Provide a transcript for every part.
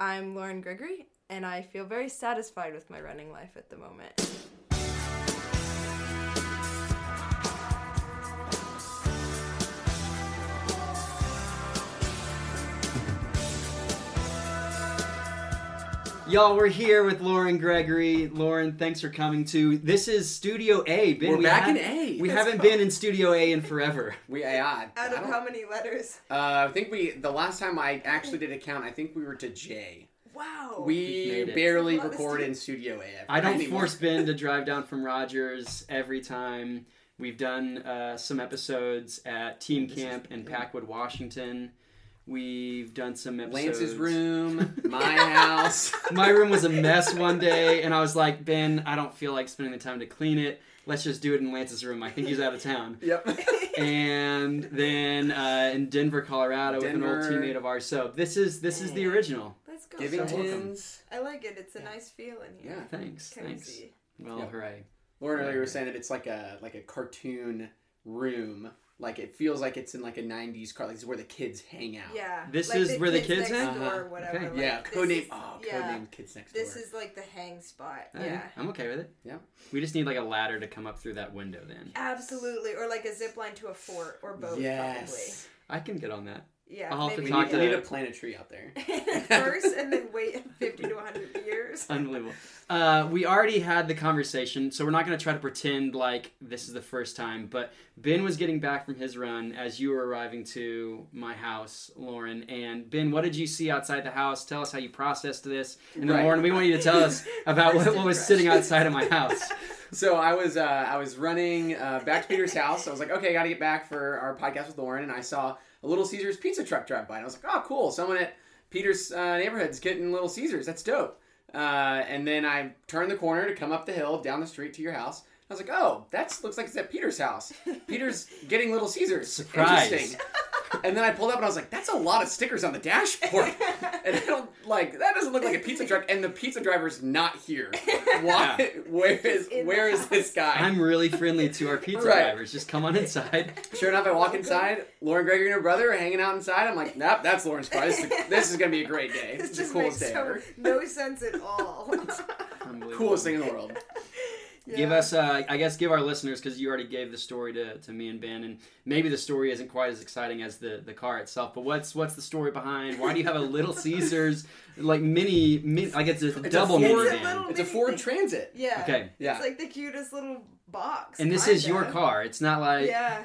I'm Lauren Gregory, and I feel very satisfied with my running life at the moment. Y'all, we're here with Lauren Gregory. Lauren, thanks for coming to. This is Studio A. Ben, We're we back in A. We That's haven't cool. been in Studio A in forever. We yeah. I Out of don't- how many letters? Uh, I think we the last time I actually did a count, I think we were to J. Wow. We've We made it. barely Lot record in Studio A. I don't anymore. force Ben to drive down from Rogers every time. We've done uh, some episodes at Team This Camp in. Packwood, Washington. We've done some episodes. Lance's room, my house. My room was a mess one day, and I was like, Ben, I don't feel like spending the time to clean it. Let's just do it in Lance's room. I think he's out of town. Yep. and then uh, in Denver, Colorado, with an old teammate of ours. So this is this is the original. Let's go. Givingtons. I like it. It's a Yeah. nice feeling Yeah. here. Thanks, thanks. Cozy. Well, Yeah. hooray! Lauren earlier was saying that it's like a like a cartoon room. Like it feels like it's in like a '90s car. Like this is where the kids hang out. Yeah. This is where the kids next hang? door Uh-huh. whatever. Okay. like, yeah. this Codename. is- Oh, yeah. codename kids next door. This is like the hang spot. Hey, Yeah. I'm okay with it. Yeah. We just need like a ladder to come up through that window. Then Absolutely. Or like a zip line to a fort or both, yes. I can get on that. Yeah. I'll have to We talk need, to- we need a tree out there. first and then wait 50 to 100 years. Unbelievable. Uh, we already had the conversation, so we're not going to try to pretend like this is the first time. But Ben was getting back from his run as you were arriving to my house, Lauren. And Ben, what did you see outside the house? Tell us how you processed this. And then, Right. Lauren, we want you to tell us about what, what was sitting outside of my house. So I was uh, I was running uh, back to Peter's house. I was like, okay, I got to get back for our podcast with Lauren, and I saw a Little Caesars pizza truck drive by, and I was like, oh, cool, someone at Peter's uh, neighborhood's getting Little Caesars. That's dope. Uh, and then I turned the corner to come up the hill down the street to your house. I was like, oh, that looks like it's at Peter's house. Peter's getting Little Caesars. Surprise. Interesting. And then I pulled up and I was like, that's a lot of stickers on the dashboard. and I don't like that doesn't look like a pizza truck and the pizza driver's not here. Why Where is where is this guy? I'm really friendly to our pizza Right. drivers. Just come on inside. Sure enough, I walk inside. Lauren Gregory and her brother are hanging out inside. I'm like, nope, that's Lauren's car. This is, this is gonna be a great day. This It's the coolest makes day so, ever. no sense at all. Unbelievable. Coolest thing in the world. Give us, uh, I guess, give our listeners because you already gave the story to, to me and Ben, and maybe the story isn't quite as exciting as the, the car itself. But what's what's the story behind? Why do you have a Little Caesars like mini, mini like it's a a double Ford- minivan? It's a little- It's a Ford Transit. Yeah. Okay, Yeah. It's like the cutest little box. and this is your car. It's not like Yeah.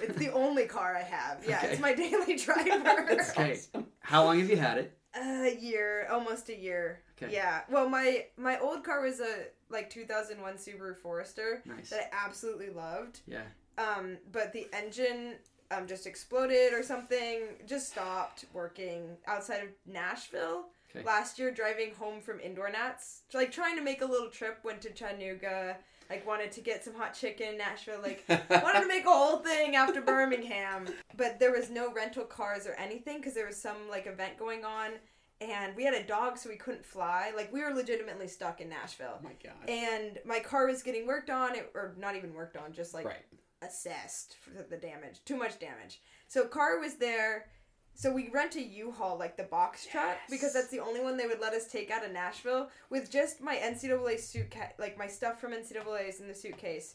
It's the only car I have. Yeah, Okay. it's my daily driver. That's okay. awesome. How long have you had it? A year, almost a year. Okay. Yeah. Well, my my old car was a like 2001 Subaru Forester Nice. that I absolutely loved. Yeah. Um, but the engine um just exploded or something. Just stopped working outside of Nashville. Okay. Last year, driving home from Indoor Nats, so, like trying to make a little trip, went to Chattanooga. Like wanted to get some hot chicken, Nashville. Like wanted to make a whole thing after Birmingham, but there was no rental cars or anything because there was some like event going on, and we had a dog, so we couldn't fly. Like we were legitimately stuck in Nashville, Oh my god. and my car was getting worked on, it, or not even worked on, just like right. assessed for the damage. Too much damage. So car was there. So we rent a U-Haul, like the box truck, Yes. because that's the only one they would let us take out of Nashville with just my NCAA suitcase, like my stuff from NCAA's in the suitcase,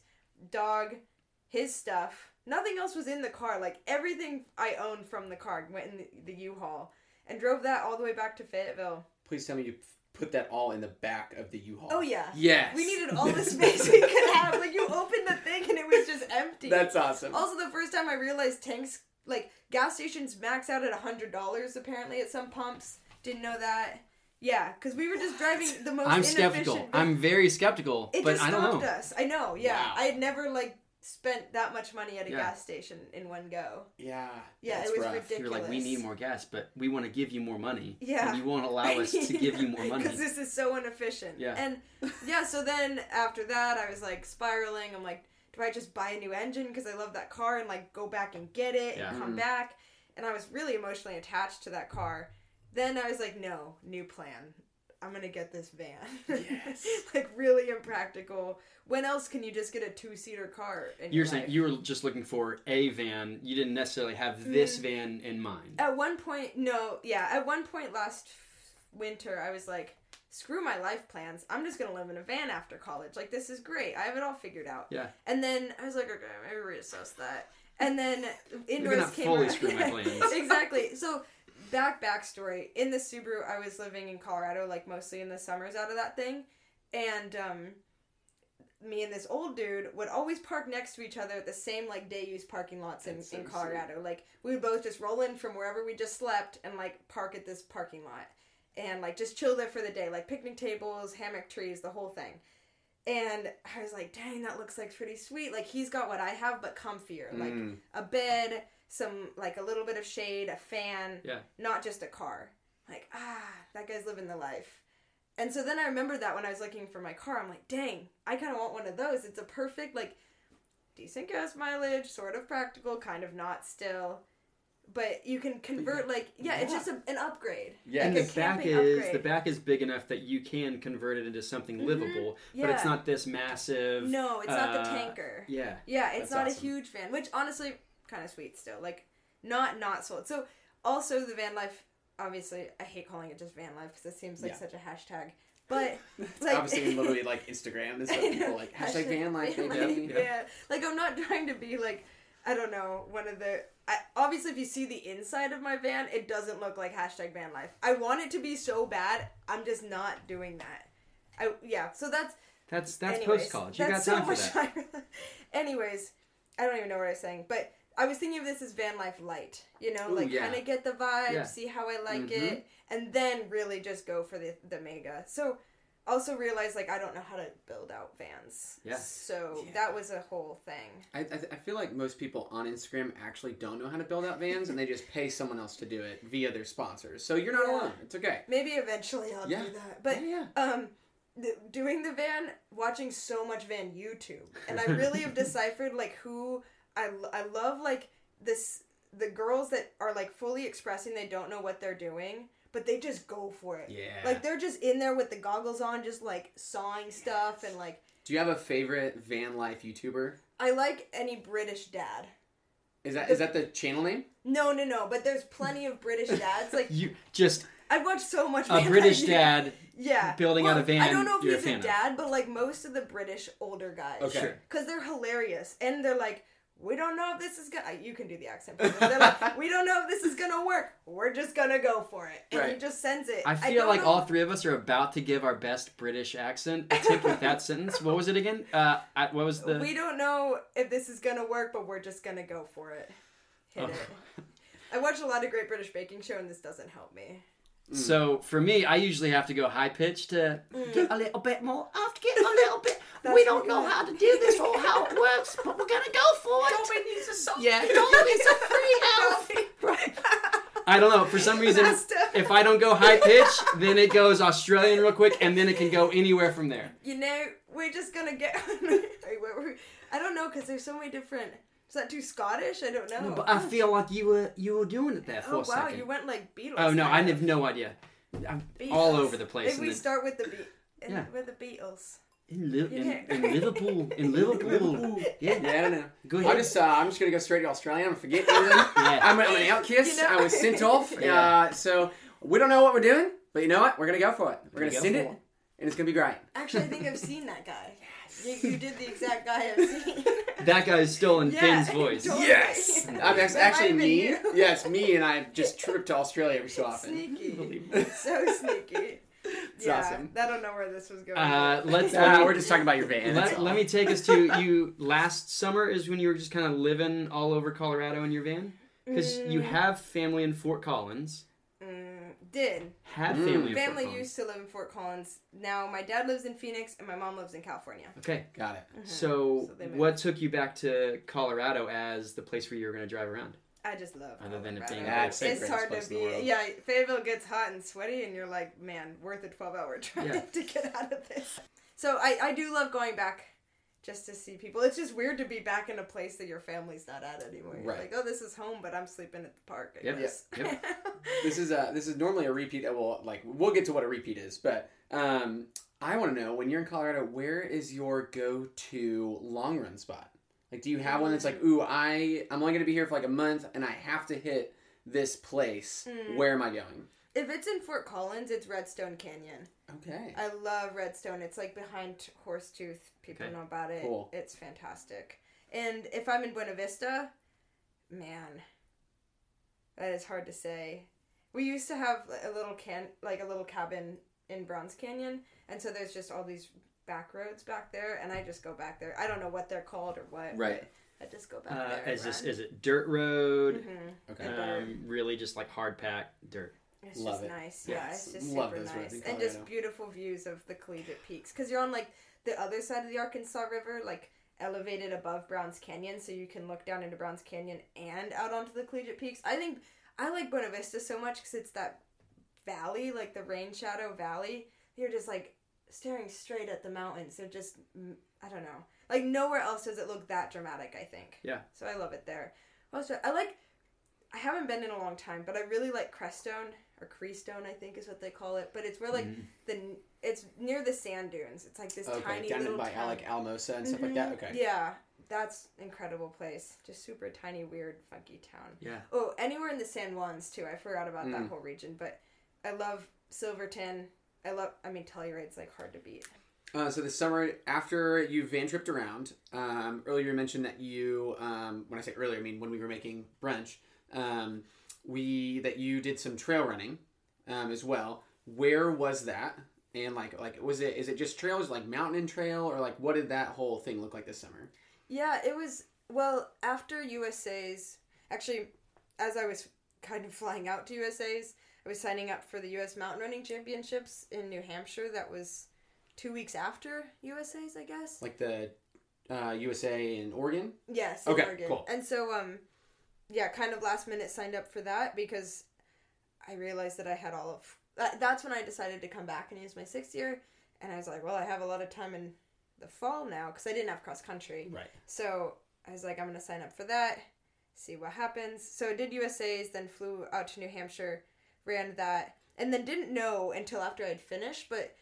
dog, his stuff. Nothing else was in the car. Like everything I owned from the car went in the, the U-Haul, and drove that all the way back to Fayetteville. Please tell me you put that all in the back of the U-Haul. Oh yeah. Yes. We needed all the space we could have. Like you opened the thing and it was just empty. That's awesome. Also, the first time I realized tanks, like gas stations, max out at a hundred dollars apparently at some pumps. Didn't know that. Yeah, because we were just driving the most. I'm skeptical. inefficient- I'm very skeptical, It but just I don't stopped know. us. I know. Yeah, Wow. I had never like spent that much money at a Yeah. gas station in one go. yeah. Yeah, it was rough. ridiculous. You're like, we need more gas, but we want to give you more money. Yeah. And you won't allow us to give you more money. because this is so inefficient. Yeah. And yeah, so then after that, I was like spiraling. I'm like, do I just buy a new engine because I love that car and like go back and get it Yeah. and come Mhm. back? And I was really emotionally attached to that car. Then I was like, no, new plan. I'm gonna get this van. Yes. like really impractical. When else can you just get a two seater car? You're your saying life? you were just looking for a van. You didn't necessarily have mm. this van in mind. At one point, no, yeah. At one point last winter, I was like, screw my life plans. I'm just gonna live in a van after college. Like this is great. I have it all figured out. Yeah. And then I was like, okay, maybe reassess that. And then indoors came fully around. screw my plans. exactly. So back backstory in the Subaru, I was living in Colorado, like mostly in the summers out of that thing, and um, me and this old dude would always park next to each other at the same like day use parking lots in, so in Colorado. Like we would both just roll in from wherever we just slept and like park at this parking lot and like just chill there for the day, like picnic tables, hammock trees, the whole thing. And I was like, dang, that looks like pretty sweet. Like he's got what I have, but comfier. Like Mm. a bed, some like a little bit of shade, a fan, Yeah. not just a car. Like, ah, that guy's living the life. And so then I remembered that when I was looking for my car, I'm like, dang, I kind of want one of those. It's a perfect, like, decent gas mileage, sort of practical, kind of not still. But you can convert, like, yeah, it's just a, an upgrade. Yeah, and the back is upgrade. the back is big enough that you can convert it into something Mhm. livable, but it's not this massive. No, it's not the uh, tanker. Yeah. Yeah, it's That's not awesome. a huge van, which honestly, kind of sweet still. Like, not not sold. So, also the van life. Obviously, I hate calling it just van life because it seems like Yeah. such a hashtag. But It's like, obviously literally like Instagram is what people like hashtag van life van life, Yeah. like I'm not trying to be like I don't know one of the. I, obviously, if you see the inside of my van, it doesn't look like hashtag van life. I want it to be so bad. I'm just not doing that. I yeah. So that's That's that's post college. You got time so for that. Anyways, I don't even know what I was saying, but I was thinking of this as van life light. You know, Ooh, like yeah. kind of get the vibe, Yeah. see how I like Mhm. it, and then really just go for the the mega. So also realize like I don't know how to build out vans. Yeah. So Yeah. that was a whole thing. I, I, th- I feel like most people on Instagram actually don't know how to build out vans and they just pay someone else to do it via their sponsors. So you're not Yeah. alone. It's okay. Maybe eventually I'll Yeah. do that. But yeah, yeah. um th- doing the van watching so much van youtube and i really have deciphered like who I, l- I love like this the girls that are like fully expressing they don't know what they're doing but they just go for it Yeah. like they're just in there with the goggles on just like sawing stuff and like Do you have a favorite van life YouTuber? i like any british dad Is that is that the channel name? no no no but there's plenty of british dads like You just i've watched so much a British life. dad yeah building out a van i don't know if you're a he's a of. dad but like most of the british older guys Okay. Sure. because they're hilarious and they're like we don't know if this is gonna you can do the accent like we don't know if this is gonna work we're just gonna go for it and he just sends it I feel don't like know- all three of us are about to give our best British accent a tip with that sentence. What was it again? Uh, I, what was the? we don't know if this is gonna work but we're just gonna go for it hit Oh. it i watch a lot of great british baking show and this doesn't help me So for me, I usually have to go high pitch to Mm. get a little bit more. I have to get a little bit. We don't know how to do this or how it works, but we're gonna go for it. Dobby needs a song. Yeah, Dobby's a free elf. Right. I don't know. For some reason, if I don't go high pitch, then it goes Australian real quick, and then it can go anywhere from there. you know we're just gonna get Wait, where were we? i don't know because there's so many different is that too scottish i don't know But I feel like you were you were doing it there for oh a wow second. you went like beatles oh no, I kind of. have no idea. I'm Beatles. all over the place. If we the- start with the beat, in, Yeah. with the Beatles. in, Li- in, in Liverpool, in Liverpool. Yeah, Yeah, I don't know. go I ahead. just uh, I'm just gonna go straight to Australia. I'm forget England. Yeah. I'm, I'm an outcast. You know- I was sent off. Yeah. Uh, so we don't know what we're doing, but you know what? We're gonna go for it. We're Gonna gonna go send it, it. and it's gonna be great. Actually, I think I've seen that guy. You, you did the exact guy I've seen. That guy is still in Yeah, Ben's voice. totally. Yes, I'm that's might actually have been me. you. Yeah, it's me, and I just trip to Australia every so often. Sneaky. So sneaky. It's yeah, awesome. I don't know where this was going. Uh, let's Uh, me, we're just talking about your van. that's let, all. let me take us to you. Last summer is when you were just kind of living all over Colorado in your van because you Mm. have family in Fort Collins. Did. Had Mm. family in Family Fort used to live in Fort Collins. Now my dad lives in Phoenix and my mom lives in California. Okay, Got it. Mhm. so, So what took you back to Colorado as the place where you were going to drive around? I just love Other than it being That's the it's hard place to be. Yeah, Fayetteville gets hot and sweaty, and you're like, man, worth a 12 hour drive Yeah. to get out of this. So I, I do love going back just to see people. It's just weird to be back in a place that your family's not at anymore. You're Right. like, oh, this is home, but I'm sleeping at the park. I Yep. guess. Yep. This is a this is normally a repeat. That will like we'll get to what a repeat is, but um, I want to know when you're in Colorado, where is your go to long run spot? Like, do you have one that's like, ooh, I I'm only gonna be here for like a month, and I have to hit this place. Mm. Where am I going? If it's in Fort Collins, it's Redstone Canyon. Okay. I love Redstone. It's like behind Horsetooth. People Okay. know about it. Cool. It's fantastic. And if I'm in Buena Vista, man, that is hard to say. We used to have a little can, like a little cabin in Browns Canyon, and so there's just all these back roads back there, and I just go back there. I don't know what they're called or what. Right. but I just go back Uh, there. and is this run. is it dirt road? Mhm. Okay. Um, really just like hard packed dirt. It's Love just it. nice. Yeah, Yes. it's just Love super nice. And just beautiful views of the collegiate peaks. Because you're on like the other side of the Arkansas River, like elevated above Browns Canyon, so you can look down into Browns Canyon and out onto the collegiate peaks. I think I like Buena Vista so much because it's that valley, like the Rain Shadow Valley. You're just like staring straight at the mountains. They're just, I don't know. Like nowhere else does it look that dramatic, I think. Yeah. So I love it there. Also, I like, I haven't been in a long time, but I really like Crestone or Creestone, I think is what they call it. But it's where like Mhm. the it's near the sand dunes. It's like this Okay. tiny Down in little by town. like Alamosa and stuff like that. Mhm. Okay. Yeah, that's incredible place. Just super tiny, weird, funky town. Yeah. Oh, anywhere in the San Juans too. I forgot about that Mm. whole region, but I love Silverton. I love. I mean, Telluride's like hard to beat. Uh, so this summer, after you van tripped around, um, earlier you mentioned that you, um, when I say earlier, I mean when we were making brunch, um, we that you did some trail running um, as well. Where was that? And like, like was it? Is it just trails, like mountain and trail, or like what did that whole thing look like this summer? Yeah, it was well after USA's. Actually, as I was kind of flying out to USA's, I was signing up for the U.S. Mountain Running Championships in New Hampshire. That was two weeks after USA's, I guess. Like the uh, USA in Oregon. Yes, in Okay, Oregon. cool. And so, um, yeah, kind of last minute signed up for that because I realized that I had all of. That, that's when I decided to come back and use my sixth year, and I was like, well, I have a lot of time in the fall now because I didn't have cross country. Right. So I was like, I'm gonna sign up for that, see what happens. So I did USA's, then flew out to New Hampshire, ran that, and then didn't know until after I'd finished, but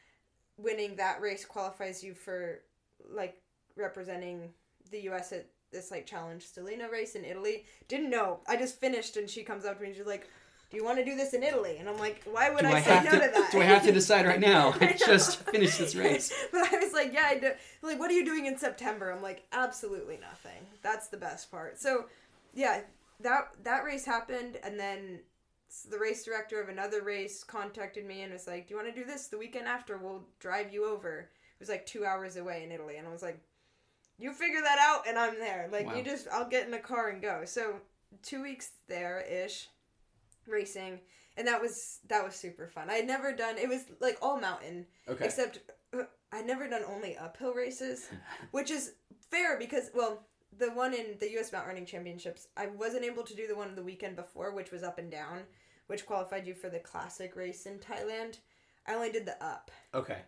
winning that race qualifies you for like representing the US at this like challenge Stellina race in Italy. Didn't know. I just finished and she comes up to me and she's like, Do you want to do this in Italy? And I'm like, Why would I, I say no to, to, that? do I have to decide right now? I I just finished this race. but I was like, yeah, I do. Like, what are you doing in September? I'm like, absolutely nothing. That's the best part. So, yeah, that that race happened, and then the race director of another race contacted me and was like, "Do you want to do this the weekend after? We'll drive you over." It was like two hours away in Italy, and I was like, "You figure that out, and I'm there. Like, Wow. you just, I'll get in a car and go." So, two weeks there ish, racing. And that was that was super fun. I had never done it was like all mountain Okay. except uh, I'd never done only uphill races, which is fair because well, the one in the U.S. Mountain Running Championships, I wasn't able to do the one the weekend before, which was up and down, which qualified you for the classic race in Thailand. I only did the up, okay.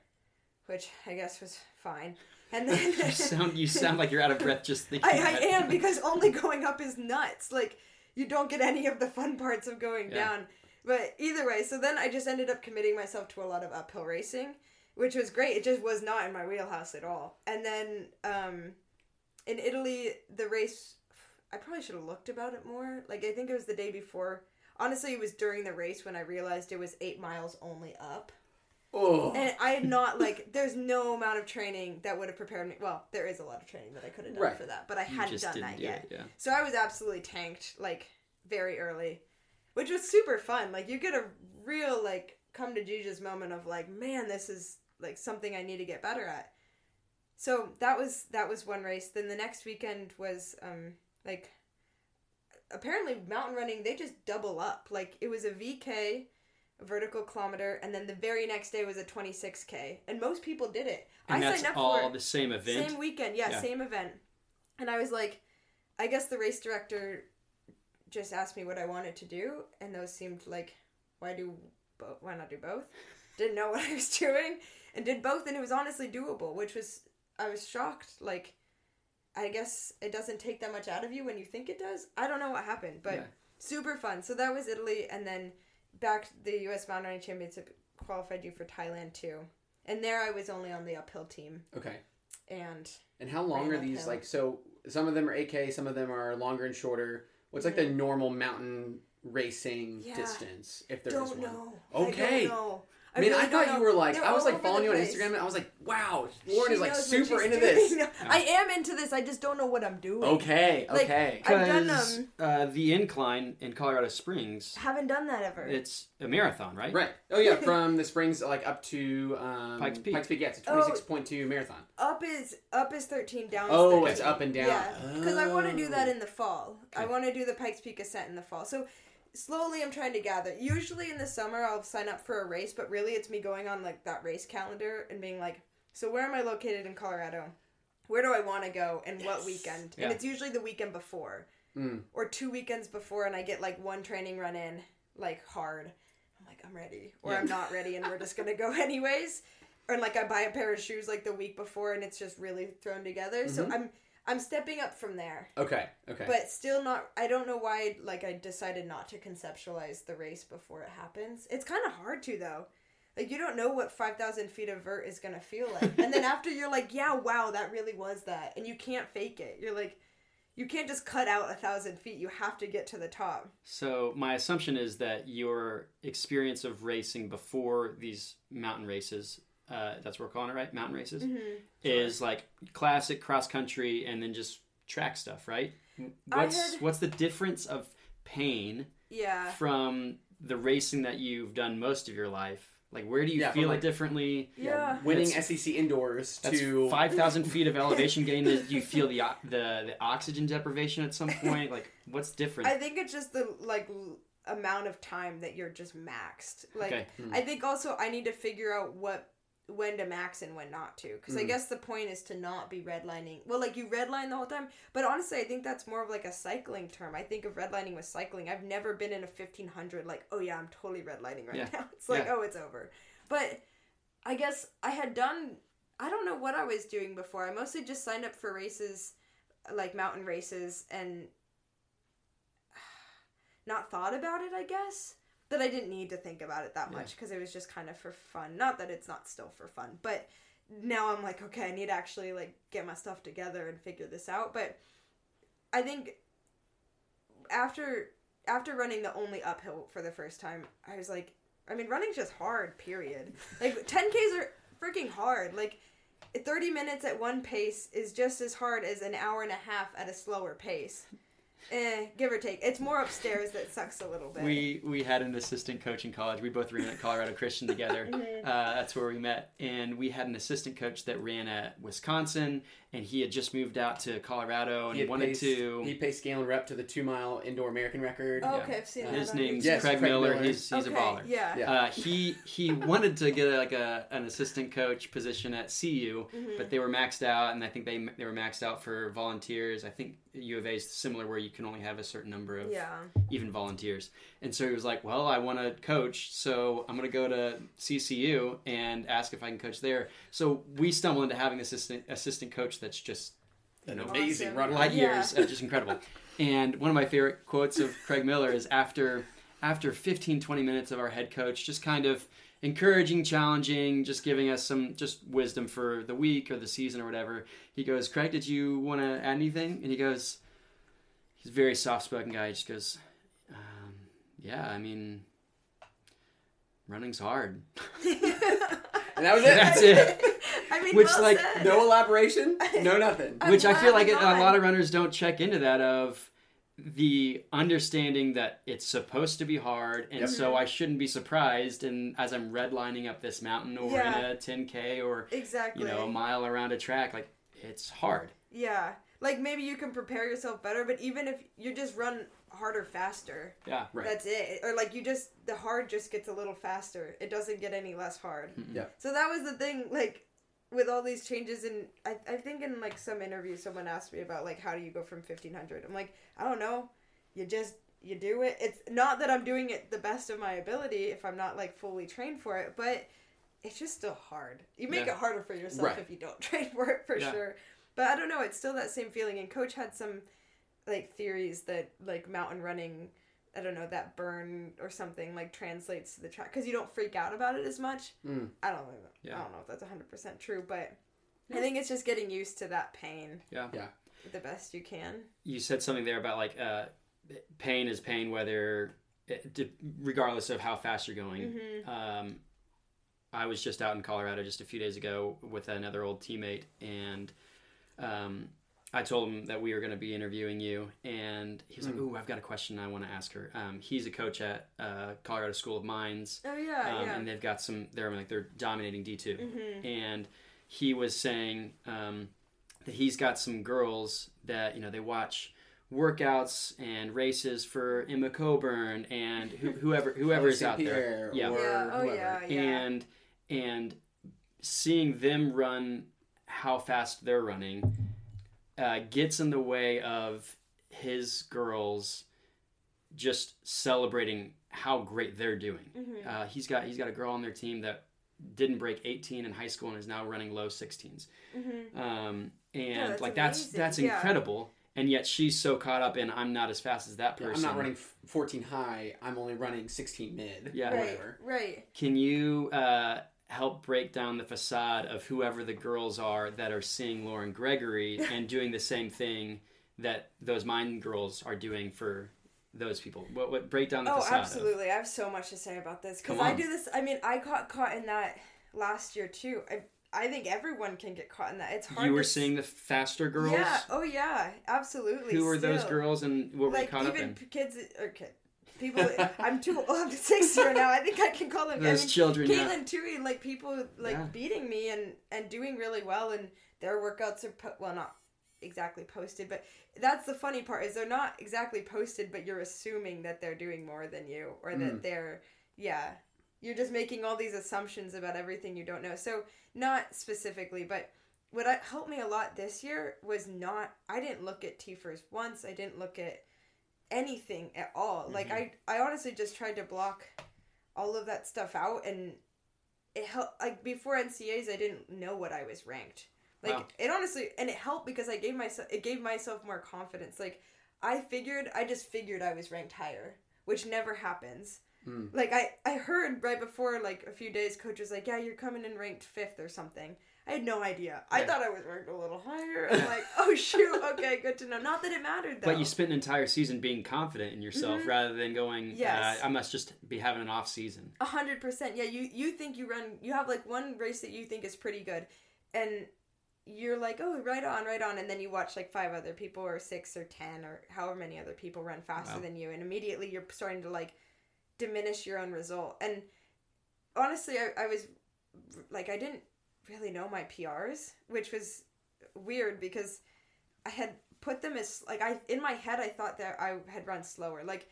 which I guess was fine. And then you sound you sound like you're out of breath just thinking. I, I am because only going up is nuts. Like you don't get any of the fun parts of going Yeah. down. But either way, so then I just ended up committing myself to a lot of uphill racing, which was great. It just was not in my wheelhouse at all. And then um, in Italy, the race, I probably should have looked about it more. Like I think it was the day before. Honestly, it was during the race when I realized it was eight miles only up. Oh. And I had not like there's no amount of training that would have prepared me. Well, there is a lot of training that I could have done Right. for that, but I You hadn't done that do yet. it. Yeah. So I was absolutely tanked like very early, which was super fun. Like you get a real like come to Jesus moment of like, man, this is like something I need to get better at. So that was that was one race. Then the next weekend was um like apparently mountain running they just double up. Like it was a VK vertical kilometer and then the very next day was a 26k and most people did it And i that's signed up all for it the same event. same weekend, yeah, Yeah. same event. And I was like, I guess the race director just asked me what I wanted to do, and those seemed like, why do, bo- why not do both? Didn't know what I was doing, and did both, and it was honestly doable, which was, I was shocked. Like, I guess it doesn't take that much out of you when you think it does. I don't know what happened, but Yeah. super fun. So that was Italy, and then back the U.S. Mountain Running Championship qualified you for Thailand too. And there I was only on the uphill team, Okay. and And how long are these? uphill. Like, so some of them are AK, some of them are longer and shorter. What's like the Mm-hmm. normal mountain racing Yeah. distance if there is don't one? know. Okay. I don't know. I mean, really I thought don't you were like, They're I was like following you on place. Instagram, and I was like, wow, Lauren She is like super into doing. this. No, I am into this. I just don't know what I'm doing. Okay, Like, okay. I've done, Because um, uh, the incline in Colorado Springs, Haven't done that ever. it's a marathon, right? Right. Oh yeah, from the springs like up to um, Pikes Peak. Pikes Peak, yeah, it's a Oh. twenty six point two marathon. up is up is 13, down is Oh, 13. it's up and down. Yeah, because I want to do that Oh. in the fall. I want to do the Pikes Peak ascent in the fall. So slowly, I'm trying to gather. Usually in the summer, I'll sign up for a race, but really, it's me going on like that race calendar and being like, so where am I located in Colorado? Where do I want to go and what weekend? Yeah. And it's usually the weekend before Mm. or two weekends before, and I get like one training run in like hard. I'm like, I'm ready, or Yeah. I'm not ready, and we're just gonna go anyways. Or like I buy a pair of shoes like the week before, and it's just really thrown together. So Mhm. I'm I'm stepping up from there, Okay, okay. but still not. I don't know why. Like I decided not to conceptualize the race before it happens. It's kind of hard to though. Like you don't know what five thousand feet of vert is gonna feel like, and then after you're like, yeah, wow, that really was that, and you can't fake it. You're like, you can't just cut out a thousand feet. You have to get to the top. So my assumption is that your experience of racing before these mountain races, uh, that's what we're calling it, right? Mountain races, Mm-hmm. is like classic cross country and then just track stuff, right? What's had- what's the difference of pain Yeah. from the racing that you've done most of your life? Like, where do you Yeah, feel like- it differently? Yeah. Winning That's- SEC indoors That's to five thousand feet of elevation gain. Do you feel the the the oxygen deprivation at some point? Like, what's different? I think it's just the like amount of time that you're just maxed. Like Okay. Hmm. I think also I need to figure out what when to max and when not to because I Mm. guess the point is to not be redlining. Well, like you redline the whole time, but honestly, I think that's more of like a cycling term. I think of redlining with cycling. I've never been in a fifteen hundred like oh yeah I'm totally redlining right Yeah. now. It's like Yeah. oh it's over. But I guess I had done. I don't know what I was doing before. I mostly just signed up for races like mountain races and not thought about it, I guess. But I didn't need to think about it that Yeah. much because it was just kind of for fun. Not that it's not still for fun, but now I'm like, okay, I need to actually like get my stuff together and figure this out. But I think after after running the only uphill for the first time, I was like, I mean, running's just hard. Period. Like 10ks are freaking hard. Like 30 minutes at one pace is just as hard as an hour and a half at a slower pace. Eh, give or take. It's more upstairs that sucks a little bit. We we had an assistant coach in college. We both ran at Colorado Christian together. Uh, that's where we met, and we had an assistant coach that ran at Wisconsin, and he had just moved out to Colorado and he wanted paced, to. he paced Galen Rupp to the two mile indoor American record. Oh, yeah. okay, I've seen that. His name's Yes, Craig, Craig Miller. Miller. He's he's okay, a baller. Yeah. Yeah. Uh, he he wanted to get a, like a an assistant coach position at CU, Mhm. but they were maxed out, and I think they they were maxed out for volunteers. I think U of A is similar, where you can only have a certain number of yeah. even volunteers. And so he was like, "Well, I want to coach, so I'm going to go to CCU and ask if I can coach there." So we stumble into having an assistant assistant coach that's just An know, amazing Awesome. runner. light Yeah. years, uh, just incredible. And one of my favorite quotes of Craig Miller is after after 15 20 minutes of our head coach just kind of encouraging, challenging, just giving us some just wisdom for the week or the season or whatever. He goes, "Craig, did you want to add anything?" And he goes, he's a very soft-spoken guy. He just goes, um, "Yeah, I mean, running's hard." And that was it. That's it. I mean, Which, well like, said. No elaboration, no nothing. I'm Which I feel like glad a lot of runners don't check into that of the understanding that it's supposed to be hard, and Yep. so I shouldn't be surprised. And as I'm redlining up this mountain, or Yeah. in a 10k, or exactly. you know a mile around a track, like it's hard. Yeah. Like maybe you can prepare yourself better, but even if you just run harder faster, Yeah, Right. that's it. Or like you just the hard just gets a little faster. It doesn't get any less hard. Yeah. So that was the thing, like with all these changes and I, I think in like some interview someone asked me about like how do you go from fifteen hundred? I'm like, I don't know. You just you do it. It's not that I'm doing it the best of my ability if I'm not like fully trained for it, but it's just still hard. You make Yeah. it harder for yourself Right. if you don't train for it for Yeah. sure. But I don't know, it's still that same feeling and coach had some like theories that like mountain running I don't know that burn or something like translates to the track because you don't freak out about it as much. Mm. I don't know. Yeah. I don't know if that's hundred percent true, but I think it's just getting used to that pain. Yeah. Yeah. The best you can. you said something there about like uh, pain is pain whether it, regardless of how fast you're going. Mhm. Um, I was just out in Colorado just a few days ago with another old teammate, and um, I told him that we were going to be interviewing you, and he was like, Mm. "Ooh, I've got a question I want to ask her." Um, he's a coach at uh, Colorado School of Mines, Oh yeah, um, yeah. and they've got some. They're like they're dominating D 2 Mhm. and he was saying um, that he's got some girls that you know they watch workouts and races for Emma Coburn and who, whoever whoever is out there, Yeah. or Yeah, oh, whoever. yeah. and and seeing them run how fast they're running uh, gets in the way of his girls just celebrating how great they're doing. Mhm. Uh, he's got he's got a girl on their team that didn't break 18 in high school and is now running low 16s. Mhm. Um, and that's like that's amazing. that's Yeah. incredible. And yet she's so caught up in I'm not as fast as that Yeah, person. I'm not running 14 high. I'm only running 16 mid. Yeah. Right, whatever. right. Can you uh, help break down the facade of whoever the girls are that are seeing Lauren Gregory and doing the same thing that those mine girls are doing for those people? What what break down the Oh, facade? of- absolutely. I have so much to say about this because I do this. I mean, I got caught in that last year too. I I think everyone can get caught in that. It's hard. You were seeing the faster girls. Yeah. Oh yeah. Absolutely. Who were those girls and what were you Like caught up even in? p- kids or kid, people. I'm too old. I'm six year now. I think I can call them. Those I mean, children. Yeah. Caitlin too, and like people like Yeah. beating me and and doing really well, and their workouts are po- well not exactly posted, but that's the funny part is they're not exactly posted, but you're assuming that they're doing more than you or that Mm. they're yeah. You're just making all these assumptions about everything you don't know. So not specifically, but what helped me a lot this year was not. I didn't look at TFRRS once. I didn't look at anything at all. Like Mhm. I, I honestly just tried to block all of that stuff out, and it helped. Like before NCAs, I didn't know what I was ranked. Like Wow. it honestly, and it helped because I gave myself it gave myself more confidence. Like I figured, I just figured I was ranked higher, which never happens. Hmm. Like I, I heard right before like a few days, coach was like, "Yeah, you're coming in ranked fifth or something." I had no idea. I thought I was ranked a little higher. I'm like, "Oh shoot, okay, good to know." Not that it mattered though. But you spent an entire season being confident in yourself Mhm. rather than going, Yes. uh, I must just be having an off season. A hundred percent. Yeah, you you think you run. You have like one race that you think is pretty good, and you're like, oh, right on, right on, and then you watch like five other people or six or ten or however many other people run faster Wow. than you, and immediately you're starting to like diminish your own result. And honestly, I, I was like, I didn't really know my PRs, which was weird because I had put them as like I in my head I thought that I had run slower. Like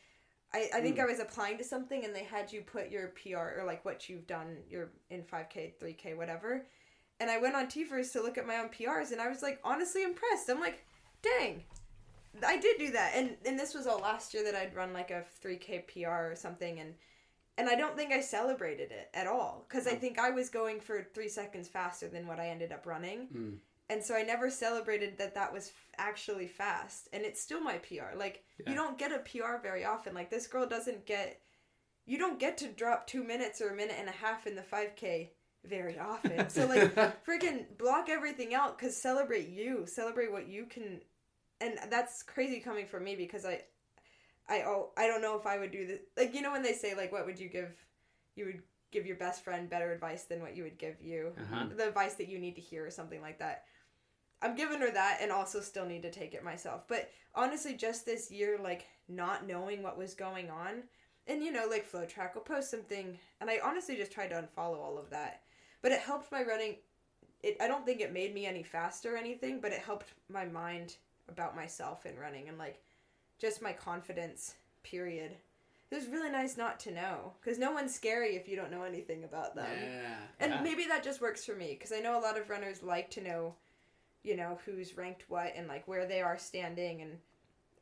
I, I think Hmm. I was applying to something and they had you put your PR or like what you've done your in 5k, 3k, whatever. And I went on TFRRS to look at my own PRs and I was like honestly impressed. I'm like, dang. I did do that. And and this was all last year that I'd run like a 3k PR or something and and I don't think I celebrated it at all cuz I think I was going for 3 seconds faster than what I ended up running. Mm. And so I never celebrated that that was f- actually fast. And it's still my PR. Like, Yeah. you don't get a PR very often. Like, this girl doesn't get, you don't get to drop two minutes or a minute and a half in the 5K very often. So, like, freaking block everything out because celebrate you. Celebrate what you can. And that's crazy coming from me because I, I, oh, I don't know if I would do this. Like, you know, when they say, like, what would you give, you would give your best friend better advice than what you would give you Uh-huh. the advice that you need to hear or something like that. I'm giving her that and also still need to take it myself. But honestly, just this year, like not knowing what was going on, and you know, like FloTrack will post something, and I honestly just tried to unfollow all of that. But it helped my running. It I don't think it made me any faster or anything, but it helped my mind about myself in running and like just my confidence. Period. It was really nice not to know because no one's scary if you don't know anything about them. yeah. And Yeah. maybe that just works for me because I know a lot of runners like to know, you know, who's ranked what and like where they are standing. And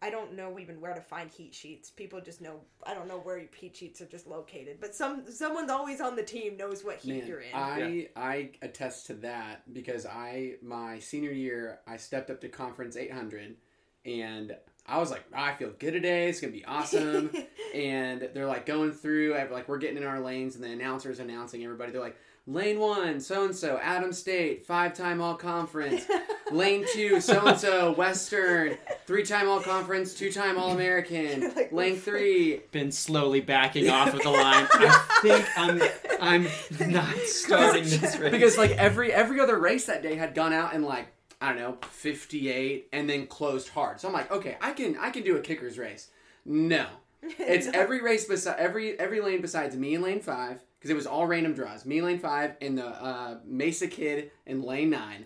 I don't know even where to find heat sheets. People just know. I don't know where heat sheets are just located. But some someone's always on the team knows what heat Man, you're in. I I attest to that because I my senior year I stepped up to conference 800 and I was like I feel good today it's gonna be awesome and they're like going through I- like we're getting in our lanes and the announcers announcing everybody they're like lane one so and so Adams State five time all conference lane two, so and so, Western, three time All Conference, two time All American. Like, lane three. Been slowly backing off of the line. I think I'm I'm not starting this race Because like every every other race that day had gone out and like I don't know 58 and then closed hard. So I'm like, okay, I can I can do a kickers race. No, it's every race beside every every lane besides me in lane five because it was all random draws. Me in lane five and the uh, Mesa kid in lane nine.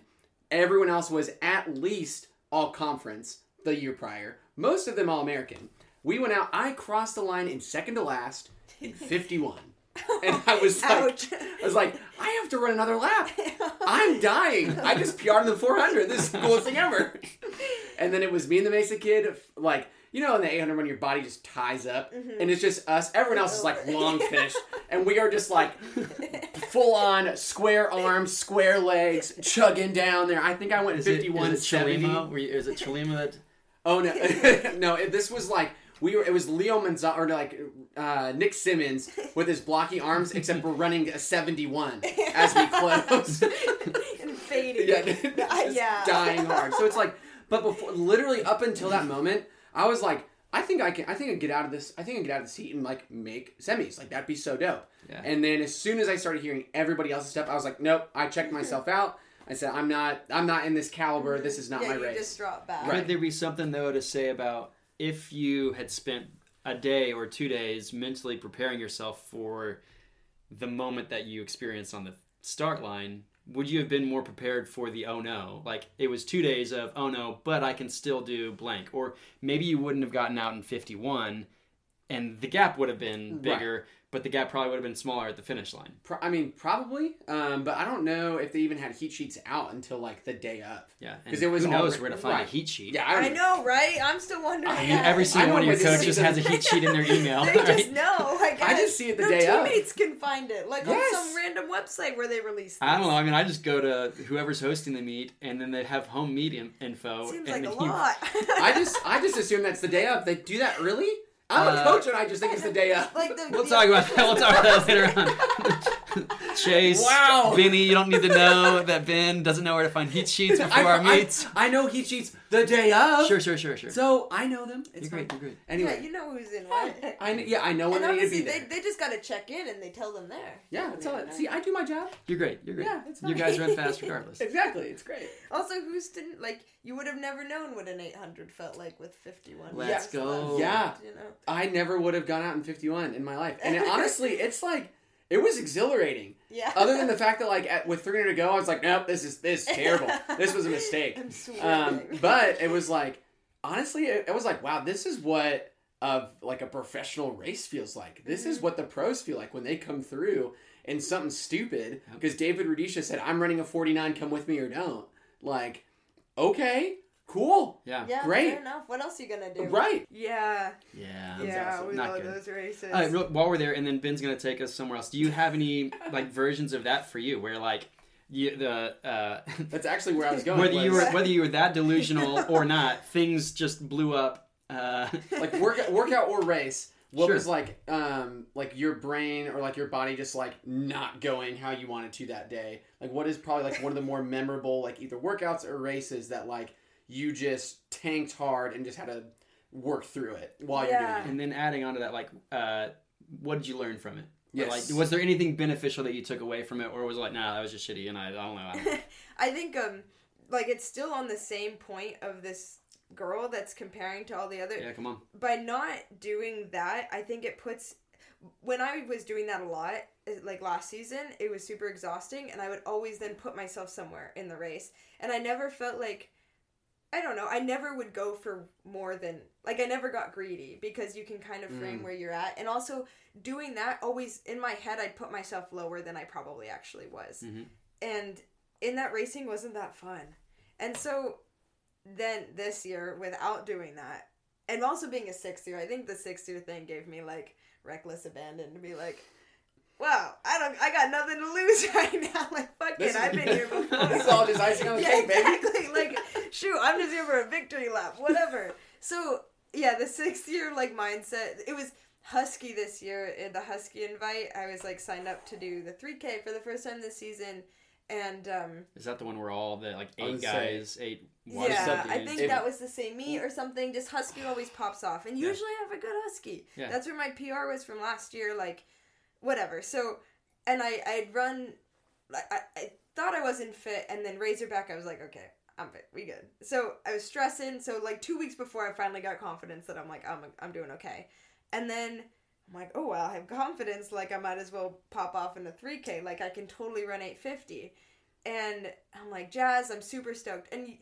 Everyone else was at least all conference the year prior. Most of them all American. We went out. I crossed the line in second to last in 51. And I was like, Ouch. I was like, I have to run another lap. I'm dying. I just PR'd in the 400. This is the coolest thing ever. And then it was me and the Mesa kid, like, you know, in the 800 when your body just ties up mm-hmm. and it's just us. Everyone else is like oh. long finished. And we are just like full on square arms, square legs, chugging down there. I think I went Is 51 is it 70. Chalima? Were you, is it Chalima that Oh no, no! It, this was like we were. It was Leo Manzano or like uh, Nick Symmonds with his blocky arms, except we're running a seventy-one as we close. and fading. yeah, yeah. dying hard. So it's like, but before, literally up until that moment, I was like, I think I can. I think I can get out of this. I think I can get out of the seat and like make semis. Like that'd be so dope. Yeah. And then as soon as I started hearing everybody else's stuff, I was like, nope. I checked myself out. I said, I'm not. I'm not in this caliber. This is not yeah, my you race. just drop back. Right. Could there be something though to say about if you had spent a day or two days mentally preparing yourself for the moment that you experienced on the start line? Would you have been more prepared for the oh no? Like it was two days of oh no, but I can still do blank. Or maybe you wouldn't have gotten out in 51 and the gap would have been bigger, but the gap probably would have been smaller at the finish line. Pro- I mean, probably, um, but I don't know if they even had heat sheets out until like the day of. Yeah. 'Cause and it was who knows alre- where to find right. a heat sheet. Yeah, I don't- know, right? I'm still wondering. I mean, that. every single I one of your coaches has a heat sheet in their email. They right? just know. Like, I just see it the their day of. teammates can find it, like Yes. on some random website where they release. I don't know. I mean, I just go to whoever's hosting the meet, and then they have home meet info. Seems and like a lot. I just, I just assume that's the day of. They do that early? I'm a Uh, coach, and I just think it's the day of. like the, We'll the- talk about that. We'll talk about that later on. Chase, Wow. Benny, you don't need to know that Ben doesn't know where to find heat sheets before I, our meets. I know heat sheets the day of. Sure, sure, sure, sure. So I know them. It's you're great. You're great. Anyway, Yeah, you know who's in what. I yeah, I know when and they need to be there. they, they just got to check in and they tell them there. yeah, that's all. See, I do my job. You're great. You're great. Yeah, it's you guys run fast regardless. Exactly, it's great. Also, who's didn't like you would have never known what an 800 felt like with 51. Let's go. left, Yeah. You know. I never would have gone out in 51 in my life, and it, honestly, it's like it was exhilarating. Yeah. Other than the fact that like at, with 300 to go, I was like, nope, this is this is terrible. this was a mistake. Um, but it was like honestly, it, it was like, wow, this is what of like a professional race feels like. This is what the pros feel like when they come through in something stupid. Because David Rudisha said, "I'm running a 49. Come with me or don't." Like, okay, cool, Yeah. yeah, great. Fair enough. What else are you gonna do? right. Yeah. Yeah. Yeah. awesome. With Not all good. those races. Uh, real- while we're there, and then Ben's gonna take us somewhere else. Do you have any like versions of that for you, where like you the uh, That's actually where I was going. whether you were was, whether you were that delusional or not, things just blew up. Uh, like work, workout or race. What Sure. was like, um, like your brain or like your body just like not going how you wanted to that day? Like, what is probably like one of the more memorable like either workouts or races that like you just tanked hard and just had to work through it while you're doing it? and then adding on to that, like, uh, what did you learn from it? Or, Yes. Like, was there anything beneficial that you took away from it, or was it like, nah, that was just shitty, and I, I don't know. I don't- I think um like it's still on the same point of this girl that's comparing to all the other yeah, come on. by not doing that, I think it puts. When I was doing that a lot, eh, like last season, it was super exhausting, and I would always then put myself somewhere in the race, and I never felt like. I don't know. I never would go for more than like I never got greedy because you can kind of frame Mm. where you're at, and also doing that always in my head I'd put myself lower than I probably actually was, Mhm. and in that racing wasn't that fun, and so then this year without doing that and also being a sixth year, I think the sixth year thing gave me like reckless abandon to be like, wow, I don't, I got nothing to lose right now. Like, fuck This it, is- I've been here before. This is all just icing on the yeah, cake, baby. exactly. Like, shoot, I'm just here for a victory lap, whatever. so yeah, the sixth year like mindset. It was Husky this year in the Husky invite. I was like signed up to do the 3K for the first time this season. and um, Is that the one where all the like eight would say- guys, eight yeah, I think If- that was the same meet or something. Just husky always pops off, and Yeah. usually I have a good husky. Yeah. That's where my PR was from last year. Like, whatever. So, and I I'd run, I, I thought I wasn't fit, and then Razorback I was like, okay, I'm fit, we good. So I was stressing. So like two weeks before, I finally got confidence that I'm like I'm I'm doing okay, and then. I'm like, oh well, I have confidence. Like I might as well pop off in a 3K. Like I can totally run 850, and I'm like, Jazz, I'm super stoked. And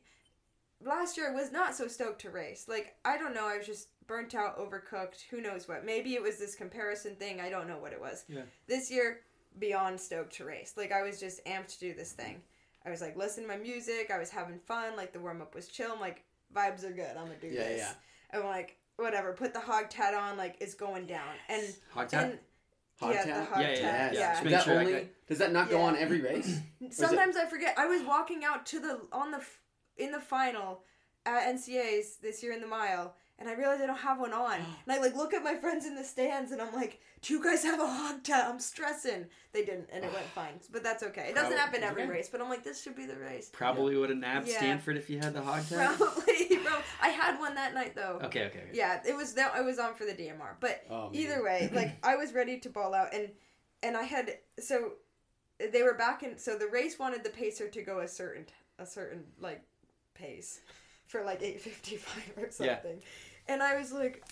last year I was not so stoked to race. Like I don't know, I was just burnt out, overcooked. Who knows what? Maybe it was this comparison thing. I don't know what it was. Yeah. This year, beyond stoked to race. Like I was just amped to do this thing. I was like listening to my music. I was having fun. Like the warm up was chill. I'm like vibes are good. I'm gonna do Yeah, this. yeah. I'm like whatever. Put the hog tat on. Like it's going down. And Hog tat? and Hog yeah, tat? the hog Yeah, yeah, tat. Yes. Yeah. Just Does that sure only, got- does that not go on every race? Sometimes I forget. I was walking out to the on the in the final at NCAA's this year in the mile, and I realized I don't have one on. And I like look at my friends in the stands, and I'm like, "Do you guys have a hog tat?" I'm stressing. They didn't, and it went fine. But that's okay. It doesn't Probably- happen every okay. race, but I'm like, this should be the race. Probably would have nabbed Yeah. Stanford if you had the hog tag. Probably, bro. I had one that night though. Okay, okay, okay. Yeah, it was that I was on for the DMR, but Oh, either way, like I was ready to ball out, and and I had so they were back in. So the race wanted the pacer to go a certain a certain like pace for like eight fifty five or Yeah. And I was like.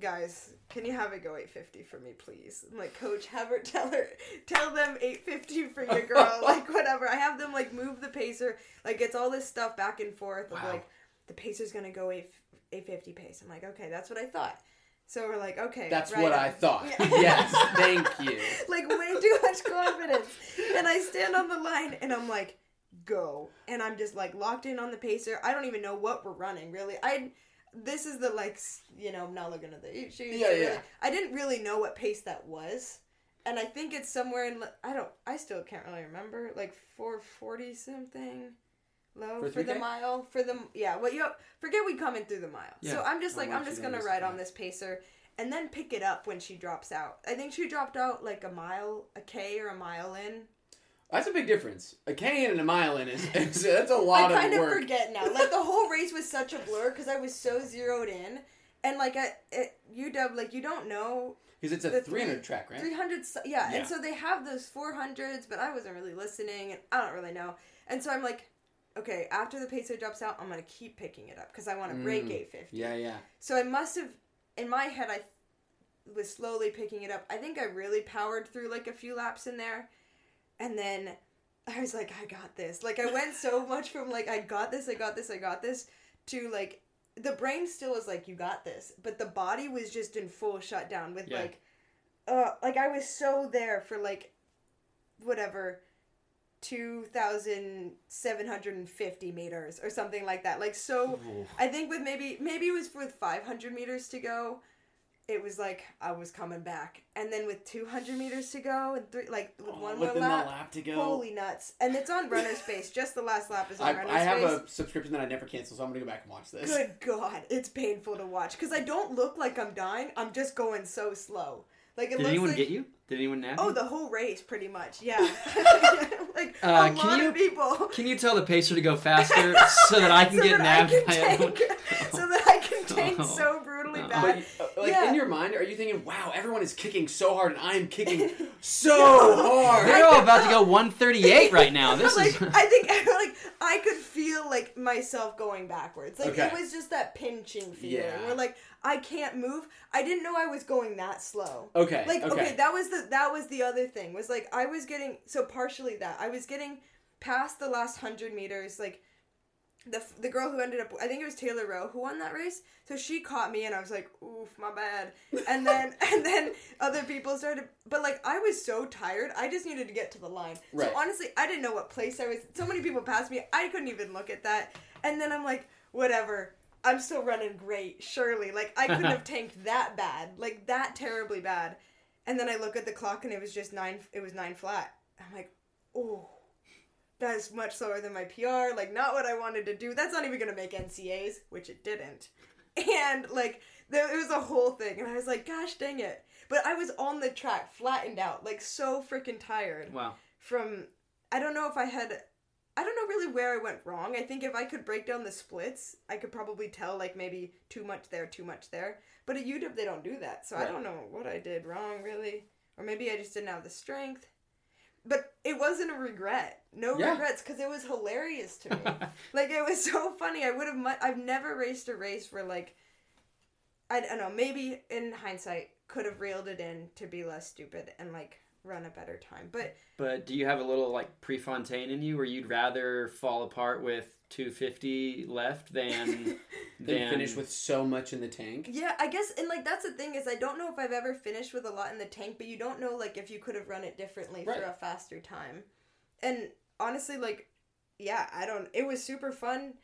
Guys, can you have it go 850 for me, please? I'm like, coach, have her tell her, tell them 850 for your girl, like whatever. I have them like move the pacer, like it's all this stuff back and forth of Wow. like the pacer's gonna go 8, 850 pace. I'm like, okay, that's what I thought. So we're like, okay, That's right what. I thought. Yeah. yes, thank you. like way too much confidence. And I stand on the line and I'm like, go. And I'm just like locked in on the pacer. I don't even know what we're running really. I this is the like you know I'm not looking at the sheets. Yeah, yeah. really- I didn't really know what pace that was. And I think it's somewhere in I don't I still can't really remember like 440 something low For for, the mile for the yeah well you forget we coming through the mile so i'm just like i'm just gonna ride on this pacer and then pick it up when she drops out i think she dropped out like a mile a k or a mile in That's a big difference. A K in and a mile in is, is that's a lot of work. i kind of of work. forget now like the whole race was such a blur because i was so zeroed in and like at, at uw like you don't know Because it's a 300 track, right? Three hundred, yeah. Yeah. and so they have those 400s but i wasn't really listening and i don't really know and so i'm like okay after the pacer drops out i'm gonna keep picking it up because i want to break Mm. 850 Yeah, yeah. so i must have in my head i was slowly picking it up i think i really powered through like a few laps in there and then i was like i got this like i went so much from like i got this i got this i got this to like the brain still was like you got this but the body was just in full shutdown with Yeah. like uh like i was so there for like whatever 2750 meters or something like that like so Ooh. i think with maybe maybe it was with 500 meters to go it was like i was coming back and then with 200 meters to go and three like with Oh, one more lap, the lap to go. holy nuts and it's on RunnerSpace just the last lap is on I, runner I have space a subscription that I never cancel, so I'm gonna go back and watch this. Good God, it's painful to watch because I don't look like I'm dying. I'm just going so slow. Like it Did looks anyone like get you? Did anyone nab oh you? the whole race pretty much. Yeah, like Uh, a can lot you- of people. Can you tell the pacer to go faster so that I can So get that I nabbed can by tank- everyone? so that I can tank Oh. so brutally bad. But uh, like Yeah. in your mind, are you thinking, "Wow, everyone is kicking so hard, and I am kicking so hard"? They're all about to go 138 right now. This like is I think like I could feel like myself going backwards. Like Okay. it was just that pinching feeling Yeah. where like I can't move. I didn't know I was going that slow. Okay. like okay. okay. that was the that was the other thing was like i was getting so partially that i was getting past the last 100 meters like the the girl who ended up i think it was taylor roe who won that race so she caught me and i was like oof my bad and then and then other people started but like i was so tired i just needed to get to the line Right. so honestly i didn't know what place i was so many people passed me i couldn't even look at that and then i'm like whatever i'm still running great surely like i couldn't have tanked that bad like that terribly bad and then I look at the clock and it was just nine. It was nine flat. I'm like, oh, that is much slower than my PR. Like, not what I wanted to do. That's not even gonna make NCAAs, which it didn't. And like, there it was a whole thing, and I was like, gosh dang it. But I was on the track, flattened out, like so freaking tired wow. from I don't know if I had I don't know really where I went wrong. I think if I could break down the splits, I could probably tell like maybe too much there, too much there. But at UW they don't do that, so I don't know what I did wrong really, or maybe I just didn't have the strength. But it wasn't a regret. No Yeah. regrets because it was hilarious to me. like it was so funny. I would have. Mu- I've never raced a race where like, I don't know. Maybe in hindsight, could have reeled it in to be less stupid and like run a better time. But But do you have a little like Prefontaine in you, where you'd rather fall apart with 250 left than than finish with so much in the tank. yeah, I guess and like that's the thing is I don't know if I've ever finished with a lot in the tank, but you don't know like if you could have run it differently Right. for a faster time. And honestly, like, yeah, I don't. It was super fun.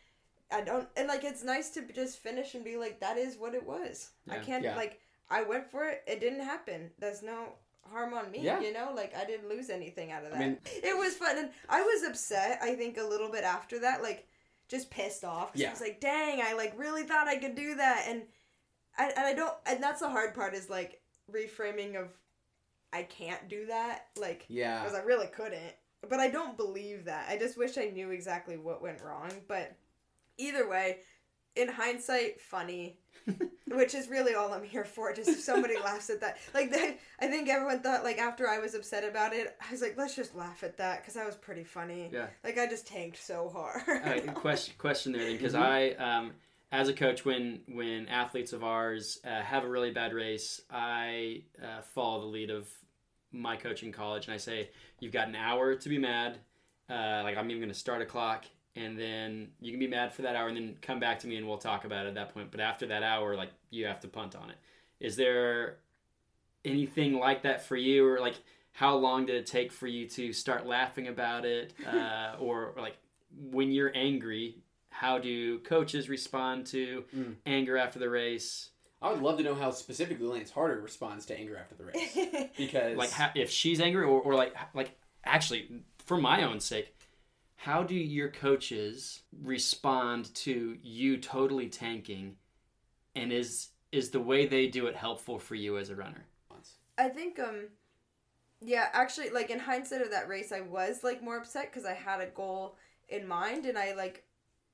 I don't and like it's nice to just finish and be like that is what it was. I can't Yeah. like I went for it. It didn't happen. There's no harm on me. Yeah. You know, like I didn't lose anything out of that. I mean- it was fun, and I was upset. I think a little bit after that, like just pissed off. 'cause Yeah. I was like, dang, I like really thought I could do that, and I and I don't. And that's the hard part is like reframing of I can't do that. Like Yeah. because I really couldn't. But I don't believe that. I just wish I knew exactly what went wrong. But either way, in hindsight, funny. which is really all I'm here for. Just if somebody laughs at that. Like, I think everyone thought, like, after I was upset about it, I was like, let's just laugh at that because that was pretty funny. Yeah. Like, I just tanked so hard. uh, question question there because Mhm. I um, as a coach when when athletes of ours uh, have a really bad race I uh, follow the lead of my coach in college and I say you've got an hour to be mad uh, like I'm even going to start a clock and then you can be mad for that hour and then come back to me and we'll talk about it at that point. But after that hour like you have to punt on it. Is there anything like that for you or like how long did it take for you to start laughing about it? Uh, or, or like when you're angry how do coaches respond to Mm. anger after the race? I would love to know how specifically Lance Harder responds to anger after the race. Because like how, if she's angry or, or like like actually for my own sake how do your coaches respond to you totally tanking? And is is the way they do it helpful for you as a runner? I think um yeah, actually like in hindsight of that race I was like more upset cuz I had a goal in mind and I like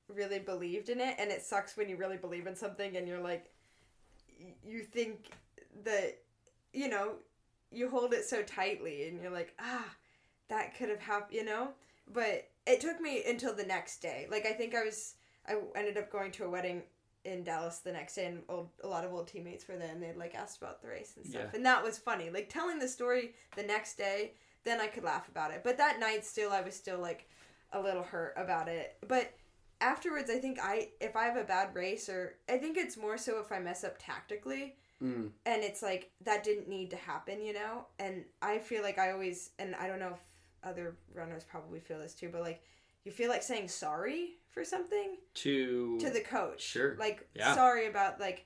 really believed in it. And it sucks when you really believe in something and you're like you think that you know you hold it so tightly and you're like ah that could have happened you know? But it took me until the next day like I think I was I ended up going to a wedding in Dallas the next day, and old, a lot of old teammates were there, and they like asked about the race and stuff, Yeah. and that was funny. Like telling the story the next day, then I could laugh about it. But that night, still, I was still like a little hurt about it. But afterwards, I think I if I have a bad race, or I think it's more so if I mess up tactically, Mm. and it's like that didn't need to happen, you know. And I feel like I always, and I don't know if other runners probably feel this too, but like you feel like saying sorry for something to to the coach. Sure. Like Yeah. sorry about like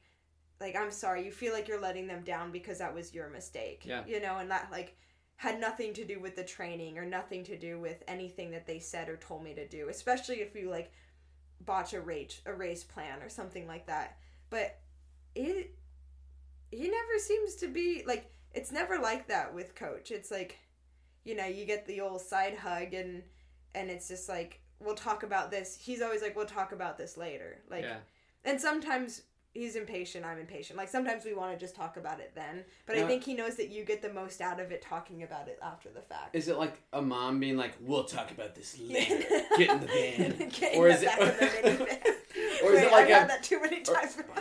like I'm sorry. You feel like you're letting them down because that was your mistake. Yeah. You know, and that like had nothing to do with the training or nothing to do with anything that they said or told me to do. Especially if you like botch a race a race plan or something like that. But it he never seems to be like it's never like that with coach. It's like you know, you get the old side hug and and it's just like we'll talk about this. He's always like we'll talk about this later. Like yeah and sometimes he's impatient, I'm impatient. Like sometimes we want to just talk about it then. But I think he knows that you get the most out of it talking about it after the fact. Is it like a mom being like, "We'll talk about this later"? Get in the van. Get Or is it- back of the minivan. or is Wait, it like I've a- that too many or-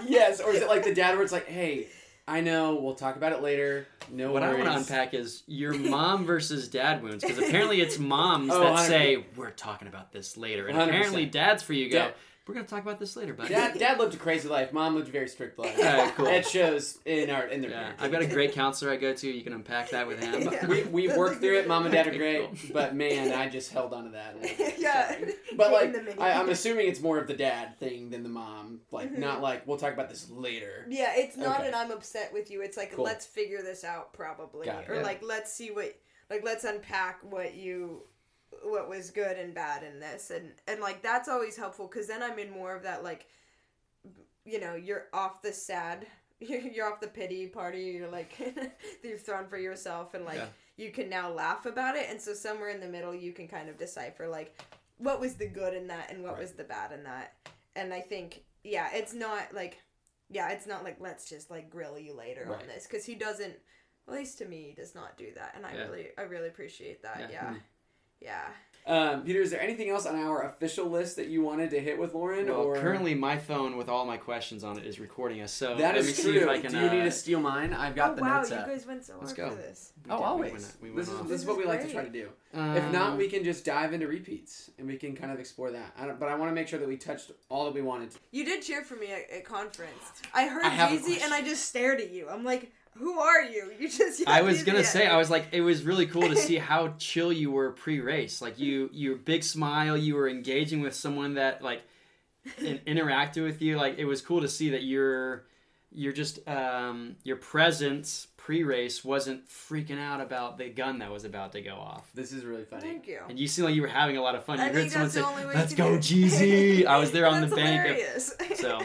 yes, or is it like the dad where it's like, "Hey, I know, we'll talk about it later. No what I want to unpack is your mom versus dad wounds because apparently it's moms Oh, that 100%. say we're talking about this later, and 100%. apparently dads for you go Dad- we're gonna talk about this later, buddy. Dad, dad lived a crazy life. Mom lived a very strict life. Alright, cool. It shows in our in their. Yeah. I've got a great counselor I go to. You can unpack that with him. Yeah. we we worked through it. Mom and dad are great, cool. but man, I just held on to that. a yeah. Sorry. But like, I, I'm assuming it's more of the dad thing than the mom. Like, Mhm. not like we'll talk about this later. Yeah, it's not Okay. an I'm upset with you. It's like Cool. let's figure this out probably. Got it. Or Yeah. like let's see what like let's unpack what you what was good and bad in this and and like that's always helpful cuz then I'm in more of that like you know, you're off the sad you're off the pity party. You're like you've thrown for yourself and like Yeah. you can now laugh about it and so somewhere in the middle you can kind of decipher like what was the good in that and what Right. was the bad in that and i think yeah it's not like yeah it's not like let's just like grill you later Right. on this because he doesn't at least to me he does not do that and i Yeah. really i really appreciate that Yeah. yeah Mm-hmm. Yeah, Um, Peter, is there anything else on our official list that you wanted to hit with Lauren? Well, or currently my phone with all my questions on it is recording us. So that let is me true. see if I can. Do you need uh, to steal mine? I've got oh the wow notes you up. guys went so Let's hard go. for this we Oh, did- we always. went- we this is off. this This is what is we like to try to do. if not, Um, we can just dive into repeats and we can kind of explore that. I don't, but I want to make sure that we touched all that we wanted to. You did cheer for me at, at conference. I heard I have a Geezy and I just stared at you. I'm like, who are you? You just. I was gonna say. I was like, it was really cool to see how chill you were pre-race. Like you, your big smile, you were engaging with someone that like in, interacted with you. Like it was cool to see that your, your just um, your presence pre-race wasn't freaking out about the gun that was about to go off. This is really funny. Thank you. And you seemed like you were having a lot of fun. You I heard think someone that's say, the only way "Let's go, do. Geezy!" I was there on the bank. of- so,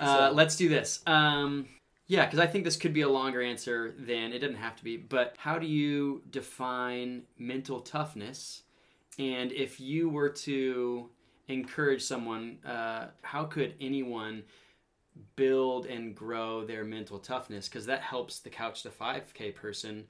uh, So- let's do this. Um, yeah, because I think this could be a longer answer than it didn't have to be. But how do you define mental toughness? And if you were to encourage someone, uh, how could anyone build and grow their mental toughness? Because that helps the couch to 5K person,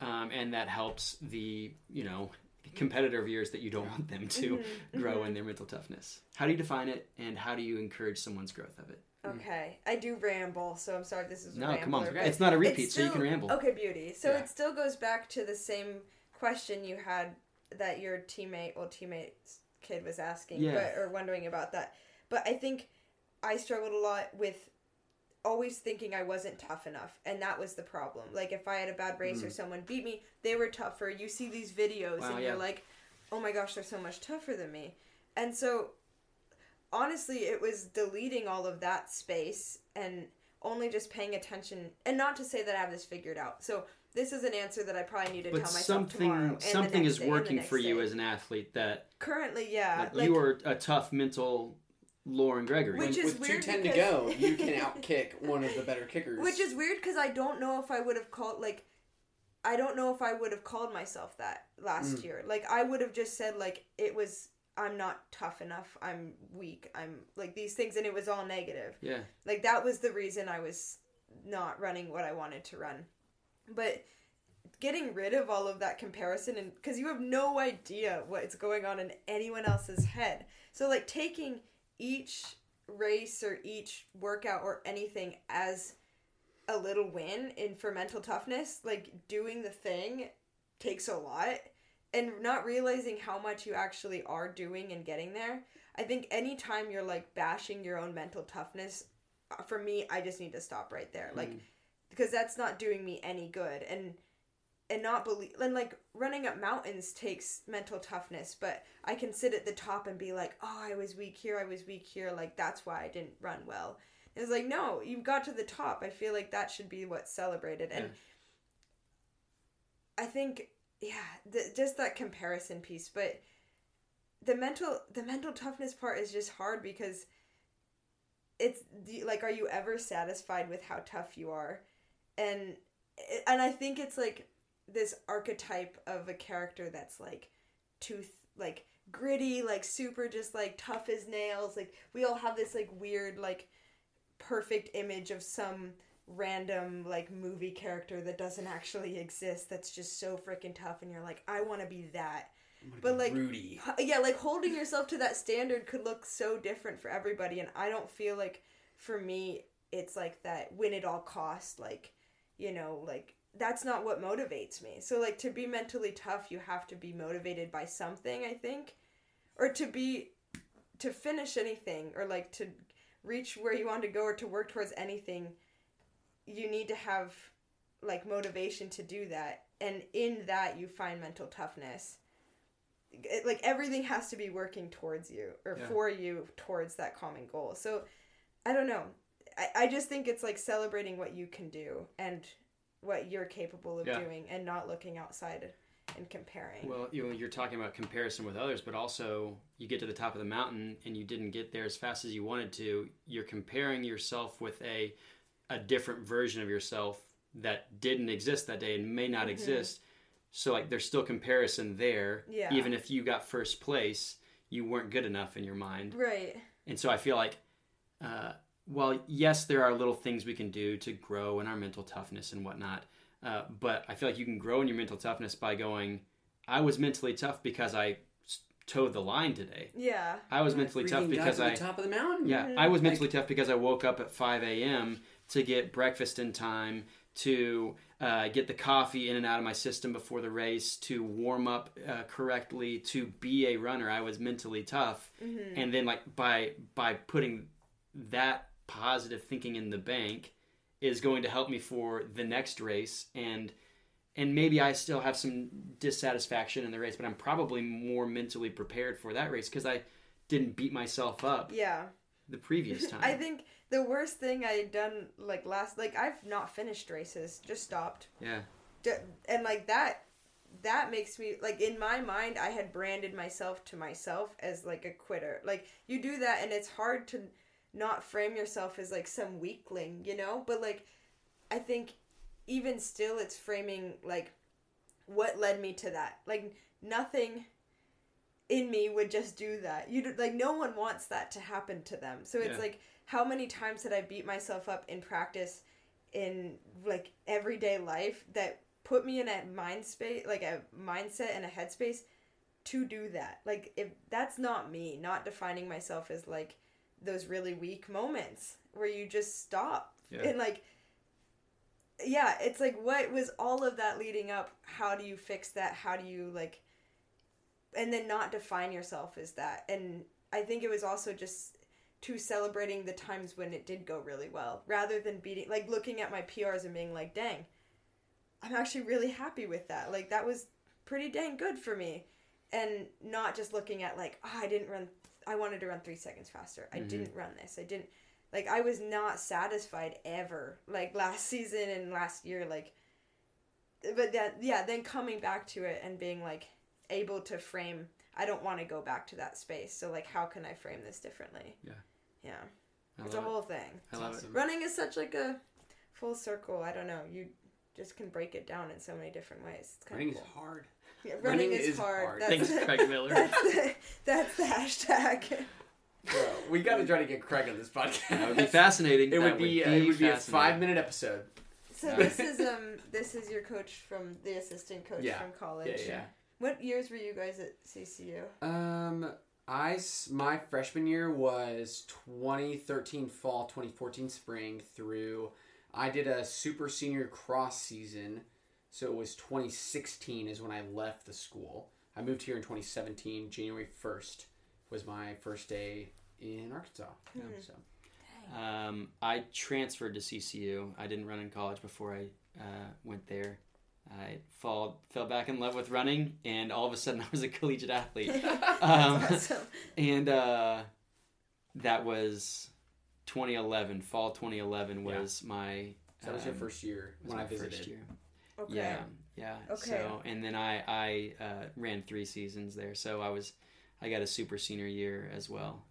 um, and that helps the you know competitor of yours that you don't want them to Mhm, grow mhm. in their mental toughness. How do you define it, and how do you encourage someone's growth of it? Hmm. Okay, I do ramble, so I'm sorry if this is No, come on, rambler, it's not a repeat, so you can ramble. Okay, beauty. So Yeah. it still goes back to the same question you had that your teammate, well, teammate's kid was asking, Yeah. but or wondering about that. But I think I struggled a lot with always thinking I wasn't tough enough, and that was the problem. Like if I had a bad race or hmm. someone beat me, they were tougher. You see these videos, Wow, and yeah. you're like, "Oh my gosh, they're so much tougher than me," and so honestly, it was deleting all of that space and only just paying attention. And not to say that I have this figured out. So this is an answer that I probably need to But tell myself tomorrow. something and the something is day, working for you day. as an athlete that currently, yeah. like, like- you are a tough mental Lauren Gregory. Which When- is with weird 210 to go, you can outkick one of the better kickers. Which is weird because I don't know if I would have called like, I don't know if I would have called myself that last Mm. year. Like I would have just said like it was I'm not tough enough. I'm weak. I'm like these things, and it was all negative. yeah, Like that was the reason I was not running what I wanted to run. But getting rid of all of that comparison and cuz you have no idea what's going on in anyone else's head. So like taking each race or each workout or anything as a little win in for mental toughness, like doing the thing takes a lot and not realizing how much you actually are doing and getting there. I think anytime you're like bashing your own mental toughness, uh, for me, I just need to stop right there. Like, because that's not doing me any good. And, and not believe, and like running up mountains takes mental toughness, but I can sit at the top and be like, oh, I was weak here, I was weak here. Like, that's why I didn't run well. It's like, no, you got to the top. I feel like that should be what's celebrated. And I think, yeah, just that comparison piece. But the mental, the mental toughness part is just hard because it's like, are you ever satisfied with how tough you are? And and I think it's like this archetype of a character that's like tooth like gritty like super just like tough as nails like we all have this like weird like perfect image of some random like movie character that doesn't actually exist that's just so freaking tough and you're like I want to be that but, like, Rudy. Yeah like holding yourself to that standard could look so different for everybody and I don't feel like for me it's like that win at all cost like you know like that's not what motivates me so like to be mentally tough you have to be motivated by something i think or to be to finish anything or like to reach where you want to go or to work towards anything you need to have like motivation to do that and in that you find mental toughness it, like everything has to be working towards you or Yeah. for you towards that common goal so i don't know I, I just think it's like celebrating what you can do and what you're capable of Yeah. doing and not looking outside and comparing Well, you know, you're talking about comparison with others, but also you get to the top of the mountain and you didn't get there as fast as you wanted to. You're comparing yourself with a a different version of yourself that didn't exist that day and may not Mhm. exist. So like there's still comparison there. Yeah. Even if you got first place, you weren't good enough in your mind. Right. And so I feel like, uh, well, yes, there are little things we can do to grow in our mental toughness and whatnot. Uh, but I feel like you can grow in your mental toughness by going, I was mentally tough because I toed the line today. Yeah. I was mentally tough Freaking got because to the I, top of the mountain. yeah, I was mentally tough because I woke up at 5 a.m. to get breakfast in time, to uh, get the coffee in and out of my system before the race, to warm up uh, correctly, to be a runner. I was mentally tough, Mm-hmm. and then like by by putting that positive thinking in the bank is going to help me for the next race and and maybe I still have some dissatisfaction in the race, but I'm probably more mentally prepared for that race because I didn't beat myself up Yeah. The previous time. I think the worst thing I had done like last like I've not finished races, just stopped. yeah, D- And like that that makes me like in my mind I had branded myself to myself as like a quitter. Like you do that and it's hard to not frame yourself as like some weakling, you know? But like I think even still it's framing like what led me to that. Like nothing in me would just do that. You like no one wants that to happen to them. So it's Yeah. like how many times did I beat myself up in practice in like everyday life that put me in a mind space like a mindset and a headspace to do that. Like if that's not me, not defining myself as like those really weak moments where you just stop Yeah. and like yeah, it's like what was all of that leading up? How do you fix that? How do you like and then not define yourself as that? And I think it was also just to celebrating the times when it did go really well rather than beating like looking at my PRs and being like, "Dang, I'm actually really happy with that. Like that was pretty dang good for me." And not just looking at like, "Oh, I didn't run I wanted to run 3 seconds faster. I Mhm. didn't run this. I didn't like I was not satisfied ever like last season and last year like but that yeah then coming back to it and being like able to frame I don't want to go back to that space so like how can I frame this differently Yeah. yeah I it's a love it. whole thing I love it. Running is such like a full circle I don't know you just can break it down in so many different ways it's kind Running of is hard. yeah, running, running is, is hard, hard. That's, Thanks, Craig Miller. that's the, that's the hashtag Bro, we got to try to get Craig on this podcast. That would be fascinating. It That would be, uh, it would be a five minute episode. so Yeah. this is um this is your coach from the assistant coach Yeah. from college Yeah, yeah. What years were you guys at CCU? Um, I my freshman year was 2013 fall, 2014 spring through. I did a super senior cross season, so it was 2016 is when I left the school. I moved here in 2017. January 1st was my first day in Arkansas. Yeah, Hmm. so Um, I transferred to CCU. I didn't run in college before I uh, went there. I fall fell back in love with running, and all of a sudden I was a collegiate athlete. Um, awesome. and uh, that was 2011. Fall 2011 was my. so that was your um, first year was when I visited. first year. Okay. Yeah, yeah. Okay. So and then I I uh, ran three seasons there, so I was I got a super senior year as well.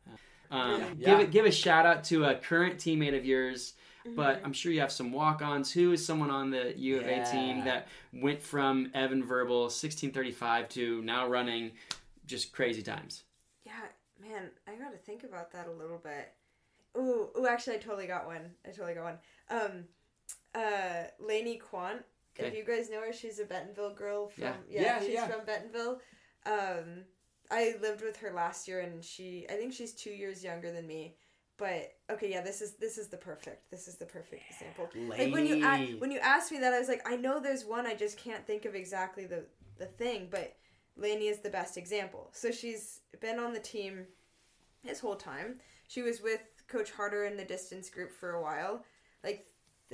Um, Yeah. Give Yeah. give a shout out to a current teammate of yours, Mm-hmm. but I'm sure you have some walk-ons. Who is someone on the U of A team that went from Evan Verbal 1635 to now running just crazy times? Yeah, man, I gotta think about that a little bit. Ooh, ooh, actually, I totally got one. I totally got one. Um, uh, Lainey Quant. If you guys know her, she's a Bentonville girl from Yeah. yeah, Yeah, she's yeah. from Bentonville. Um, I lived with her last year, and she I think she's two years younger than me. But okay, yeah, this is this is the perfect this is the perfect example. Like when you a- when you asked me that, I was like, I know there's one, I just can't think of exactly the the thing. But Lainey is the best example. So she's been on the team this whole time. She was with Coach Harder in the distance group for a while, like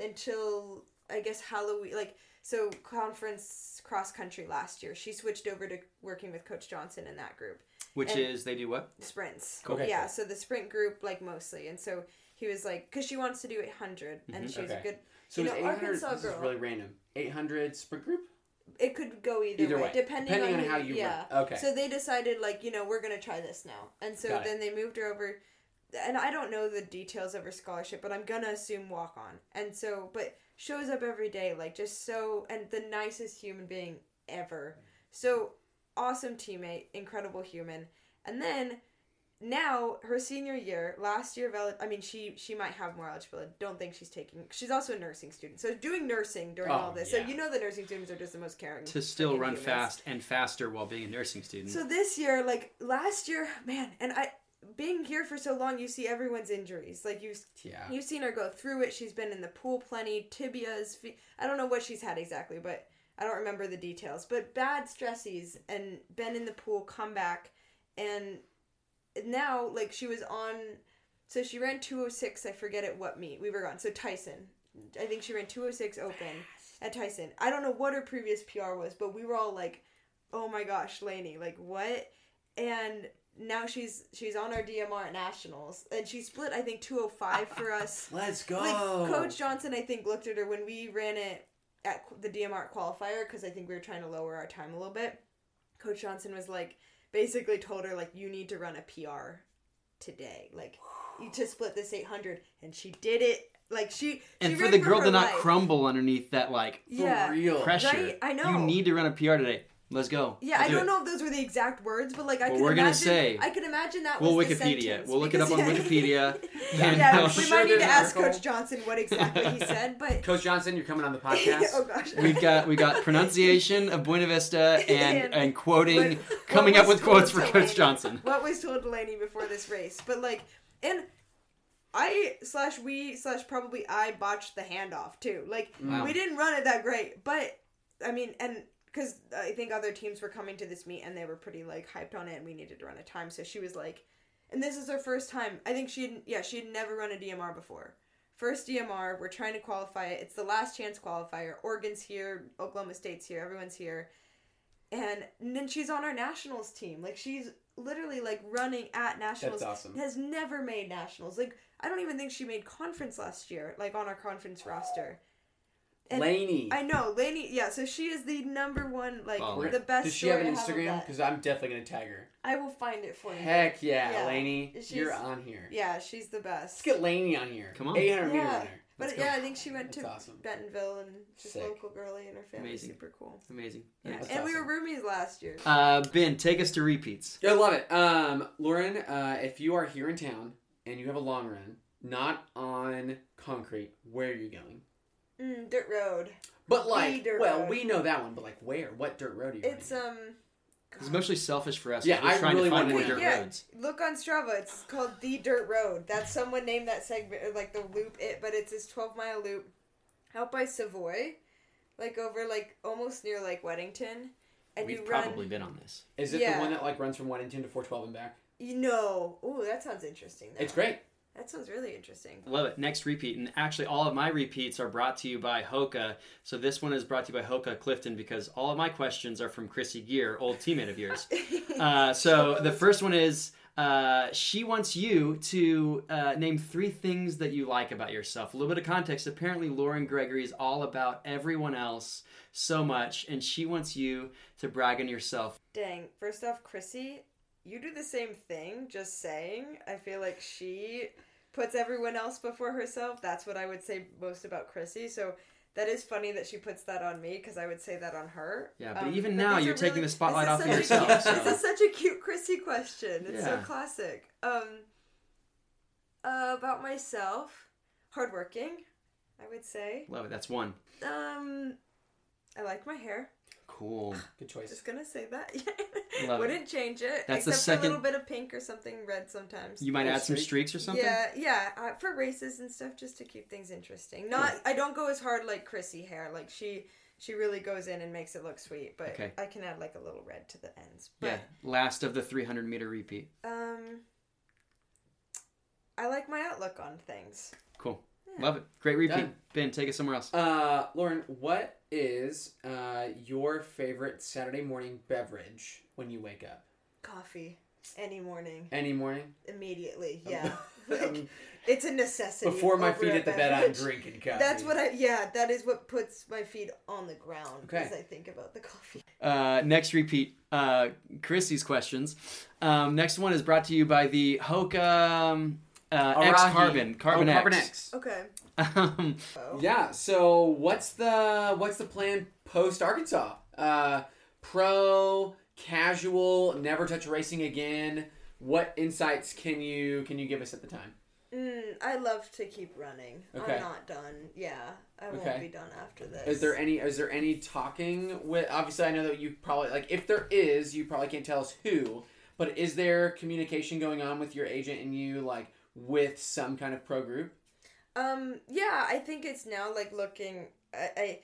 until I guess Halloween. Like so, conference cross country last year. She switched over to working with Coach Johnson in that group Which And- is they do what? sprints. Okay. Yeah, so the sprint group like mostly, and so he was like, because she wants to do 800, and Mhm. she's Okay. a good. So you know, 800, Arkansas this is really random. 800 sprint group? It could go either, Either way, way. depending, Depending on, on how you yeah. run. Okay. So they decided like you know we're gonna try this now, and so Got it. then they moved her over, and I don't know the details of her scholarship, but I'm gonna assume walk on, and so but shows up every day like just so and the nicest human being ever. So awesome teammate, incredible human. And then now her senior year, last year, I mean, she she might have more eligibility. Don't think she's taking. She's also a nursing student, so doing nursing during Oh, all this. yeah. So you know the nursing students are just the most caring. To still run humans. fast and faster while being a nursing student. So this year, like last year, man, and I being here for so long, you see everyone's injuries. Like you Yeah. You've seen her go through it. She's been in the pool plenty. Tibias. Fe- I don't know what she's had exactly, but I don't remember the details. But bad stressies and been in the pool, come back, and now like she was on. So she ran two oh six. I forget at what meet we were on. So Tyson, I think she ran two oh six open at Tyson. I don't know what her previous PR was, but we were all like, "Oh my gosh, Lainey, like what?" And now she's she's on our DMR at nationals, and she split I think two oh five for us. Let's go. Like Coach Johnson, I think looked at her when we ran it at the DMR qualifier because I think we were trying to lower our time a little bit. Coach Johnson was like, basically told her like, you need to run a PR today, like, you to split this eight hundred, and she did it. Like she, and she for ran the girl her to not crumble underneath that like For yeah, real. pressure. Right? I know. You need to run a PR today. Let's go. Yeah, We'll I do don't it. know if those were the exact words, but like I Well, could we're gonna say- I could imagine that We'll was the Wikipedia. sentence, We'll look it up on Wikipedia. and yeah, we'll- we sure might need there's to ask article. Coach Johnson what exactly he said, but Coach Johnson, you're coming on the oh, podcast. oh gosh, We've got we got pronunciation of Buena Vista and And and quoting, what- what coming up with quotes for told Coach Johnson. what was told Delaney before this race, but like, and I slash we slash probably I botched the handoff too. Like Wow. we didn't run it that great, but I mean, and because I think other teams were coming to this meet and they were pretty like hyped on it, and we needed to run a time, so she was like, and this is her first time. I think she had yeah she had never run a DMR before. First DMR, we're trying to qualify it. It's the last chance qualifier. Oregon's here, Oklahoma State's here, everyone's here. And, and then she's on our nationals team. Like she's literally like running at nationals. That's awesome. Has never made nationals. Like I don't even think she made conference last year, like on our conference roster. And Laney. I know, Lainey. Yeah, so she is the number one, like Baller. the best. Does she have an Instagram? Because I'm definitely gonna tag her. I will find it for you. Heck yeah, Yeah. Laney, She's- you're on here. Yeah, she's the best. Let's get Laney on here. Come on. 800 meter Yeah. runner. But Let's go. yeah, I think she went That's to awesome. Bentonville and just Sick. local girly and her family. Amazing. Super cool. Amazing. Yeah, That's and we were roomies last year. Uh, ben, take us to repeats. I love it. Um, Lauren, uh, if you are here in town and you have a long run, not on concrete, where are you going? Mm, dirt road. But like, dirt well, road. we know that one, but like, where? What dirt road are you? It's running? um. It's mostly selfish for us. Yeah, we're I trying really to find wanna more dirt Yeah. roads. Look on Strava. It's called the Dirt Road. That's someone named that segment or like the loop. It, but it's this twelve mile loop out by Savoy, like over like almost near like Weddington, and We've you run. probably been on this. Is it yeah. the one that like runs from Weddington to 412 and back? You know. Ooh, that sounds interesting. Though. It's great. That sounds really interesting. Love it. Next repeat. And actually, all of my repeats are brought to you by Hoka. So this one is brought to you by Hoka Clifton because all of my questions are from Chrissy Gear, old teammate of yours. Uh, so the first one is uh, she wants you to uh, name three things that you like about yourself. A little bit of context. Apparently, Lauren Gregory is all about everyone else so much, and she wants you to brag on yourself. Dang. First off, Chrissy, you do the same thing. Just saying. I feel like she puts everyone else before herself. That's what I would say most about Chrissy. So that is funny that she puts that on me because I would say that on her. Yeah, but Um, even now, you're are taking really- the spotlight off of yourself. cute- so- This is such a cute Chrissy question. It's so classic. Um, uh, about myself, hardworking, I would say. Love it. That's one. Um, I like my hair. Cool. Good choice. Just gonna say that. Love. Wouldn't change it. That's the except for a second- little bit of pink or something red sometimes. You might Oh, add some streaks or something. Yeah, yeah, uh, for races and stuff, just to keep things interesting. Not, I don't go as hard like Chrissy hair. Like she, she really goes in and makes it look sweet. But Okay. I can add like a little red to the ends. But, Yeah. Last of the 300 meter repeat. Um, I like my outlook on things. Cool. Yeah. Love it. Great repeat. Done. Ben, take it somewhere else. Uh, Lauren, what is uh, your favorite Saturday morning beverage when you wake up? Coffee, any morning, Any morning? immediately. Yeah, Um, Like, it's a necessity. Before my feet hit the bed, I'm drinking coffee. That's what I. Yeah, that is what puts my feet on the ground Okay. as I think about the coffee. Uh, next repeat. Uh, Chrissy's questions. Um, next one is brought to you by the Hoka um, uh, X Carbon. Carbon oh, X. Carbon X. Okay. Um, Oh. Yeah. So what's the what's the plan post Arkansas? Uh, pro, casual, never touch racing again. What insights can you can you give us at the time? Mm, I love to keep running. Okay. I'm not done. Yeah, I won't Okay. be done after this. Is there any is there any talking with obviously I know that you probably like if there is, you probably can't tell us who, but is there communication going on with your agent and you like with some kind of pro group? Um, yeah, I think it's now like looking. I, I,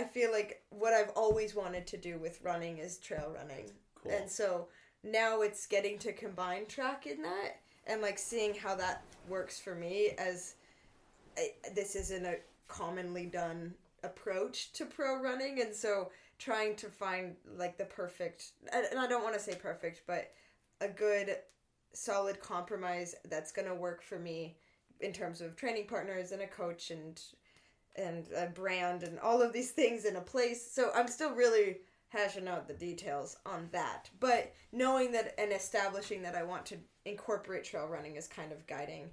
I feel like what I've always wanted to do with running is trail running, Cool. and so now it's getting to combine track in that, and like seeing how that works for me as I, this isn't a commonly done approach to pro running, and so trying to find like the perfect, and I don't want to say perfect, but a good, solid compromise that's gonna work for me in terms of training partners and a coach and and a brand and all of these things in a place. So I'm still really hashing out the details on that. But knowing that and establishing that I want to incorporate trail running is kind of guiding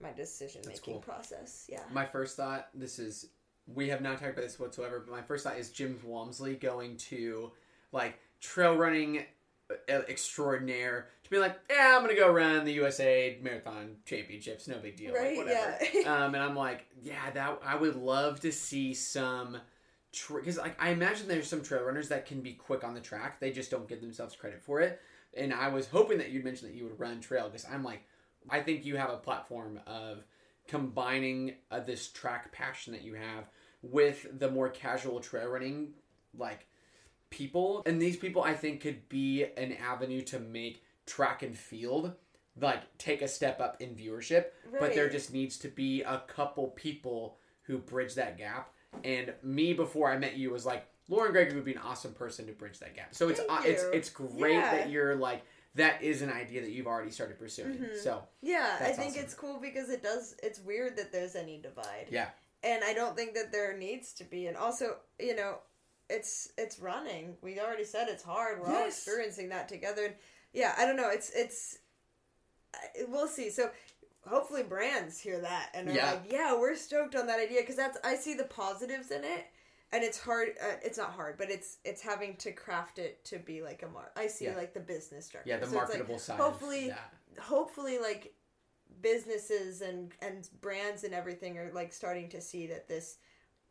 my decision making cool. process. Yeah. My first thought, this is, we have not talked about this whatsoever, but my first thought is Jim Walmsley going to like trail running extraordinaire to be like, yeah, I'm gonna go run the USA Marathon Championships, no big deal, like, Right, whatever. yeah. um, and I'm like, yeah, that I would love to see some. Because like I imagine there's some trail runners that can be quick on the track, they just don't give themselves credit for it. And I was hoping that you'd mention that you would run trail because I'm like, I think you have a platform of combining uh, this track passion that you have with the more casual trail running like people and these people i think could be an avenue to make track and field like take a step up in viewership but there Right. just needs to be a couple people who bridge that gap and me before i met you was like lauren gregory would be an awesome person to bridge that gap so it's uh, it's it's great Yeah. that you're like that is an idea that you've already started pursuing Mhm. so Yeah, I think awesome. it's cool because it does. It's weird that there's any divide. Yeah. and I don't think that there needs to be. And also, you know, it's it's running. We already said it's hard. We're all experiencing that together. And yeah, I don't know. It's it's. We'll see. So hopefully brands hear that and are Yeah. like, yeah, we're stoked on that idea because that's I see the positives in it. And it's hard. Uh, it's not hard, but it's it's having to craft it to be like a mar. I see Yeah. like the business structure. yeah the So it's like, marketable side hopefully- hopefully like businesses and and brands and everything are like starting to see that this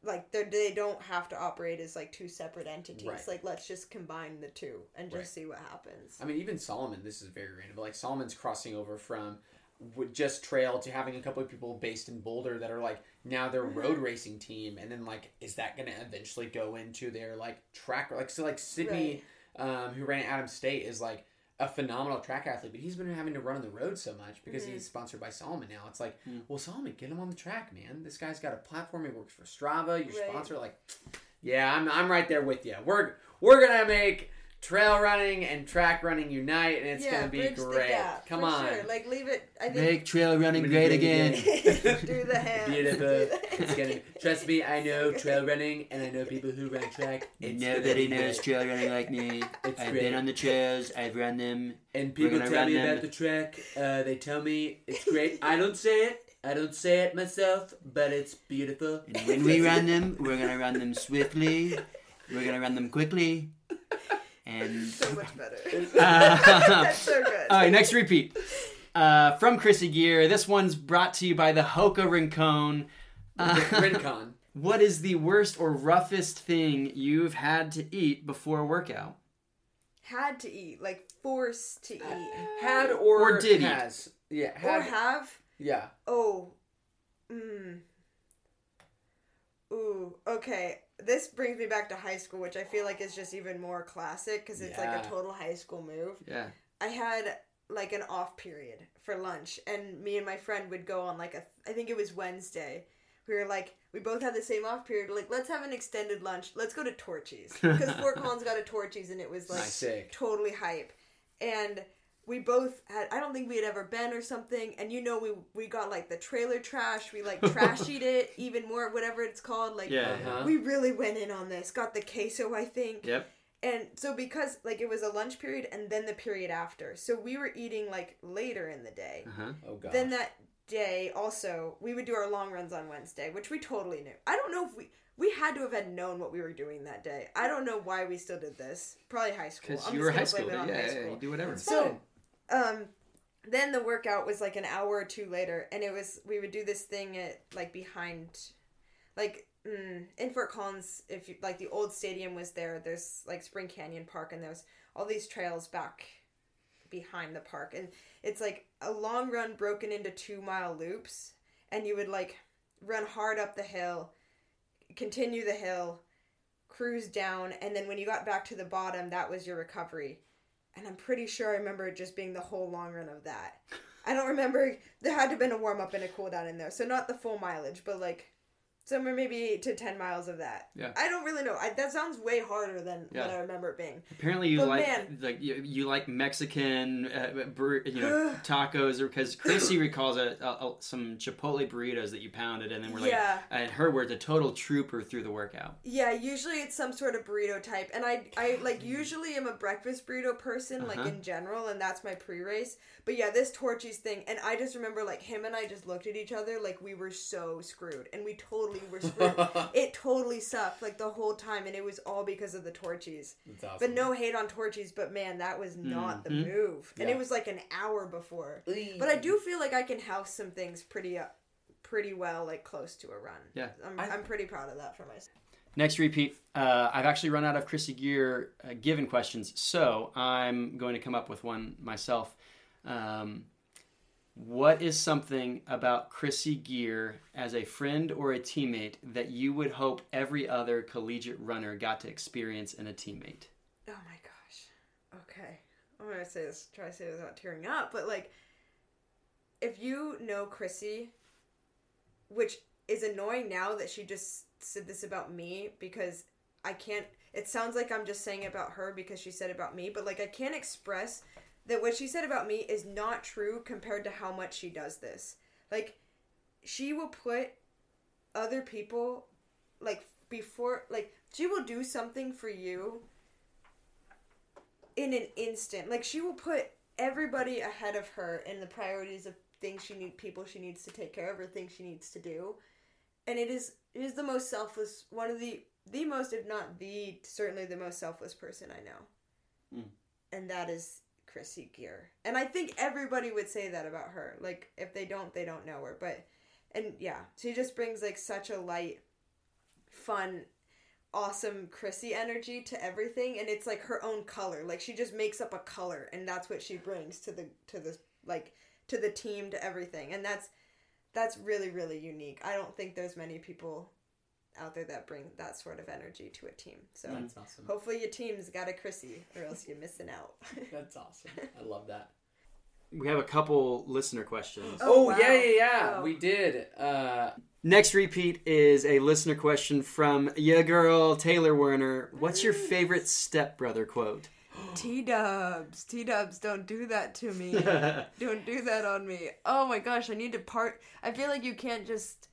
like they're- they don't have to operate as like two separate entities Right. like let's just combine the two and just Right. see what happens I mean, even Salomon, this is very random, but like Salomon's crossing over from with just trail to having a couple of people based in Boulder that are like now their Mhm. road racing team, and then like is that going to eventually go into their like track like so like Sydney, um, who ran at Adams State is like a phenomenal track athlete, but he's been having to run on the road so much because Mhm. he's sponsored by Salomon now. It's like, Hmm. well, Salomon, get him on the track, man. This guy's got a platform. He works for Strava. Your Right. sponsor, like, yeah, I'm, I'm right there with you. We're we're gonna make trail running and track running unite, and it's yeah gonna be bridge the great. gap, Come for on. sure. like leave it i think Make trail running great great again. do the hands Beautiful. the- It's gonna trust me. I know trail running, and I know people who run track. It's Nobody knows great. trail running like me. It's I've great. been on the trails. I've run them. And people tell me them. about the track. Uh, they tell me it's great. I don't say it. I don't say it myself, but it's beautiful. And when we run them, we're gonna run them swiftly. We're gonna run them quickly. And so much better Uh, that's so good all right, next repeat uh, from Chrissy Gear. This one's brought to you by the Hoka Rincon. Uh, Rincon. what is the worst or roughest thing you've had to eat before a workout? had to eat like forced to eat Had or, Or did he? has. Yeah, or have yeah. Oh. Mm. Ooh, okay. This brings me back to high school, which I feel like is just even more classic because it's like a total high school move. Yeah. I had like an off period for lunch, and me and my friend would go on like a, I think it was Wednesday. We were like, we both had the same off period. Like, let's have an extended lunch. Let's go to Torchy's because Fort Collins got a Torchy's, and it was like Nice. Totally hype. And we both had I don't think we had ever been or something. And you know we we got like the trailer trash. We like trashied it even more, whatever it's called. Like Yeah. Uh-huh. we really went in on this. Got the queso, I think. Yep. And so because like it was a lunch period and then the period after. So we were eating like later in the day. Uh huh. Oh god. Then that day also we would do our long runs on Wednesday, which we totally knew. I don't know if we we had to have had known what we were doing that day. I don't know why we still did this. Probably high school. Because I'm you just were high gonna school. blame it on Yeah, high yeah, you do whatever. It's So- fine. Um then the workout was like an hour or two later and it was we would do this thing at like behind like mm, in fort collins if you like the old stadium was there there's like spring canyon park and there's all these trails back behind the park and it's like a long run broken into two mile loops and you would like run hard up the hill continue the hill cruise down and then when you got back to the bottom that was your recovery and I'm pretty sure I remember it just being the whole long run of that. I don't remember. There had to have been a warm up and a cool down in there, so not the full mileage, but like somewhere maybe eight to ten miles of that. Yeah. I don't really know. I, that sounds way harder than Yeah. what I remember it being. Apparently, you But like man- like you, you like Mexican, uh, bur- you know, tacos, because Krissy recalls a, a, a- some Chipotle burritos that you pounded, and then we're like, Yeah. and her words, a total trooper through the workout. Yeah, usually it's some sort of burrito type, and I I like usually am a breakfast burrito person, like Uh-huh. in general, and that's my pre race. But yeah, this Torchy's thing, and I just remember like him and I just looked at each other like we were so screwed, and we totally were screwed. it totally sucked like the whole time, and it was all because of the Torchy's. Awesome. But no hate on Torchy's, but man, that was not the Mhm. move, and Yeah. it was like an hour before. But I do feel like I can house some things pretty uh, pretty well, like close to a run. Yeah. I'm, I- I'm pretty proud of that for myself. Next repeat. Uh, I've actually run out of Krissy Gear uh, given questions, so I'm going to come up with one myself. Um, what is something about Krissy Gear as a friend or a teammate that you would hope every other collegiate runner got to experience in a teammate? Oh my gosh. Okay. I'm gonna say this try to say this without tearing up, but like if you know Krissy, which is annoying now that she just said this about me because I can't it sounds like I'm just saying about her because she said about me, but like I can't express that what she said about me is not true compared to how much she does this. Like she will put other people like before like she will do something for you in an instant. Like she will put everybody ahead of her in the priorities of things she need people she needs to take care of or things she needs to do. And it is it is the most selfless one of the the most if not the certainly the most selfless person I know. Mm. And that is Krissy Gear. And I think everybody would say that about her. Like if they don't they don't know her, but and yeah, she just brings like such a light fun awesome Krissy energy to everything and it's like her own color. Like she just makes up a color and that's what she brings to the to the like to the team to everything. And that's that's really really unique. I don't think there's many people out there that bring that sort of energy to a team. So That's awesome. hopefully your team's got a Krissy or else you're missing out. That's awesome. I love that. We have a couple listener questions. Oh, Oh, wow. yeah, yeah, yeah. Oh. We did. Uh, Next repeat is a listener question from ya girl Taylor Werner. What's your favorite stepbrother quote? T dubs, T dubs, don't do that to me. don't do that on me. Oh my gosh, I need to part. I feel like you can't just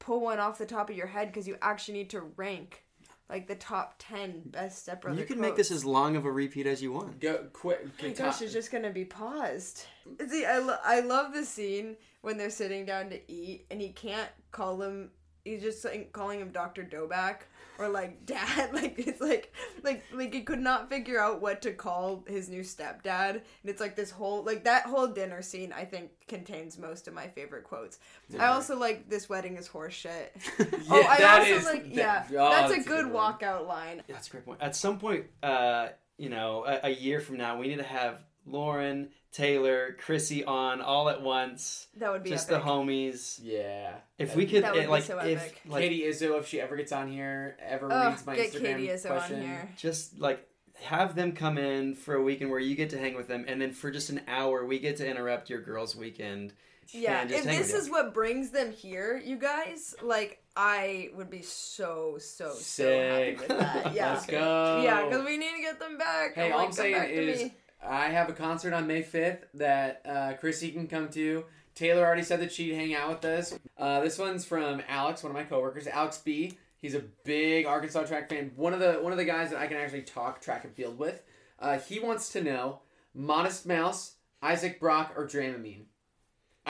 pull one off the top of your head because you actually need to rank like the top 10 best stepbrother you can make this as long of a repeat as you want. go quick. Oh my gosh, it's just gonna be paused. See, I, lo- I love the scene when they're sitting down to eat and he can't call him. He's just like, calling him Doctor Doback or like Dad. Like it's like like like he could not figure out what to call his new stepdad. And it's like this whole like that whole dinner scene. I think contains most of my favorite quotes. I also like this wedding is horseshit. oh, I that also is- like that- yeah. oh, that's, a that's a good, good walkout line. That's a great point. At some point, uh, you know, a, a year from now, we need to have Lauren, Taylor, Krissy on all at once. That would be Just epic. the homies. Yeah. If we could, That would eh, be like, so if epic. like, Katie Izzo, if she ever gets on here, ever Ugh, reads my get Instagram Katie Izzo question. on here. just like have them come in for a weekend where you get to hang with them, and then for just an hour, we get to interrupt your girls' weekend. Yeah, and if this is what brings them here, you guys, like I would be so so so happy with that. Yeah, Let's go. yeah, because we need to get them back. Hey, I'm all like, I'm saying back to is me. I have a concert on May 5th that uh, Krissy can come to. Taylor already said that she'd hang out with us. Uh, this one's from Alex, one of my coworkers, Alex B. He's a big Arkansas track fan. One of the one of the guys that I can actually talk track and field with. Uh, he wants to know Modest Mouse, Isaac Brock, or Dramamine.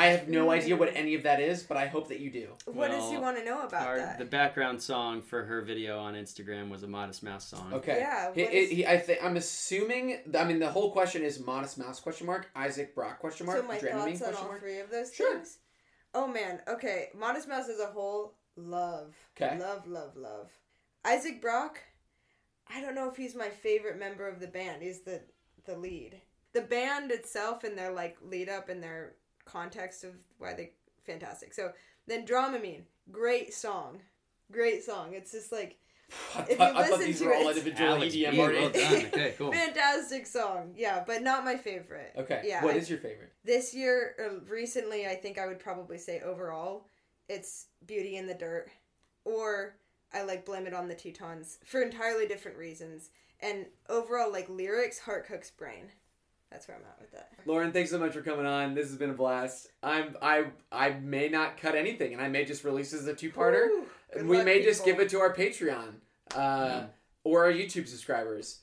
I have no idea what any of that is, but I hope that you do. What does he want to know about Our, that? the background song for her video on Instagram was a Modest Mouse song. Okay. Yeah, He, is- he- I think I'm assuming. I mean, the whole question is Modest Mouse question mark Isaac Brock question mark so my Dramamine thoughts on all mark. three of those Sure. things. Oh man, okay. Modest Mouse as a whole, love, 'Kay. love, love, love. Isaac Brock, I don't know if he's my favorite member of the band. He's the the lead. The band itself and their like lead up and their context of why they fantastic. So then Dramamine, great song, great song. It's just like I you thought, I thought listen these to were all it- individual Alex EDM B, well artists. done. Okay, cool. fantastic song. Yeah, but not my favorite. Okay. Yeah. What I- is your favorite? this year or recently i think i would probably say overall it's beauty in the dirt or i like blame it on the tetons for entirely different reasons and overall like lyrics heart cooks brain that's where i'm at with that Lauren, thanks so much for coming on. This has been a blast. I'm I I may not cut anything, and I may just release this as a two-parter. We luck, may just give it to our Patreon uh, or our YouTube subscribers.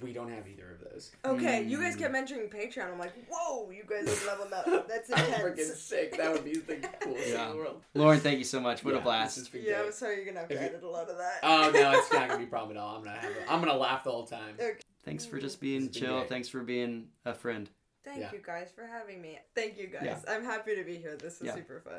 We don't have either of those. okay you Hmm. guys kept mentioning patreon i'm like whoa you guys have leveled up that's I'm intense freaking sick. That would be the coolest thing Yeah. in the world. Lauren, thank you so much. What Yeah, a blast. this has been yeah great. i'm sorry you're gonna have to If you- edit a lot of that Oh no, it's not gonna be a problem at all. I'm gonna have. A, I'm gonna laugh the whole time. Okay. Thanks for just mm. being This has been chill. great. Thanks for being a friend. thank Yeah. you guys for having me thank you guys Yeah. i'm happy to be here this was Yeah. super fun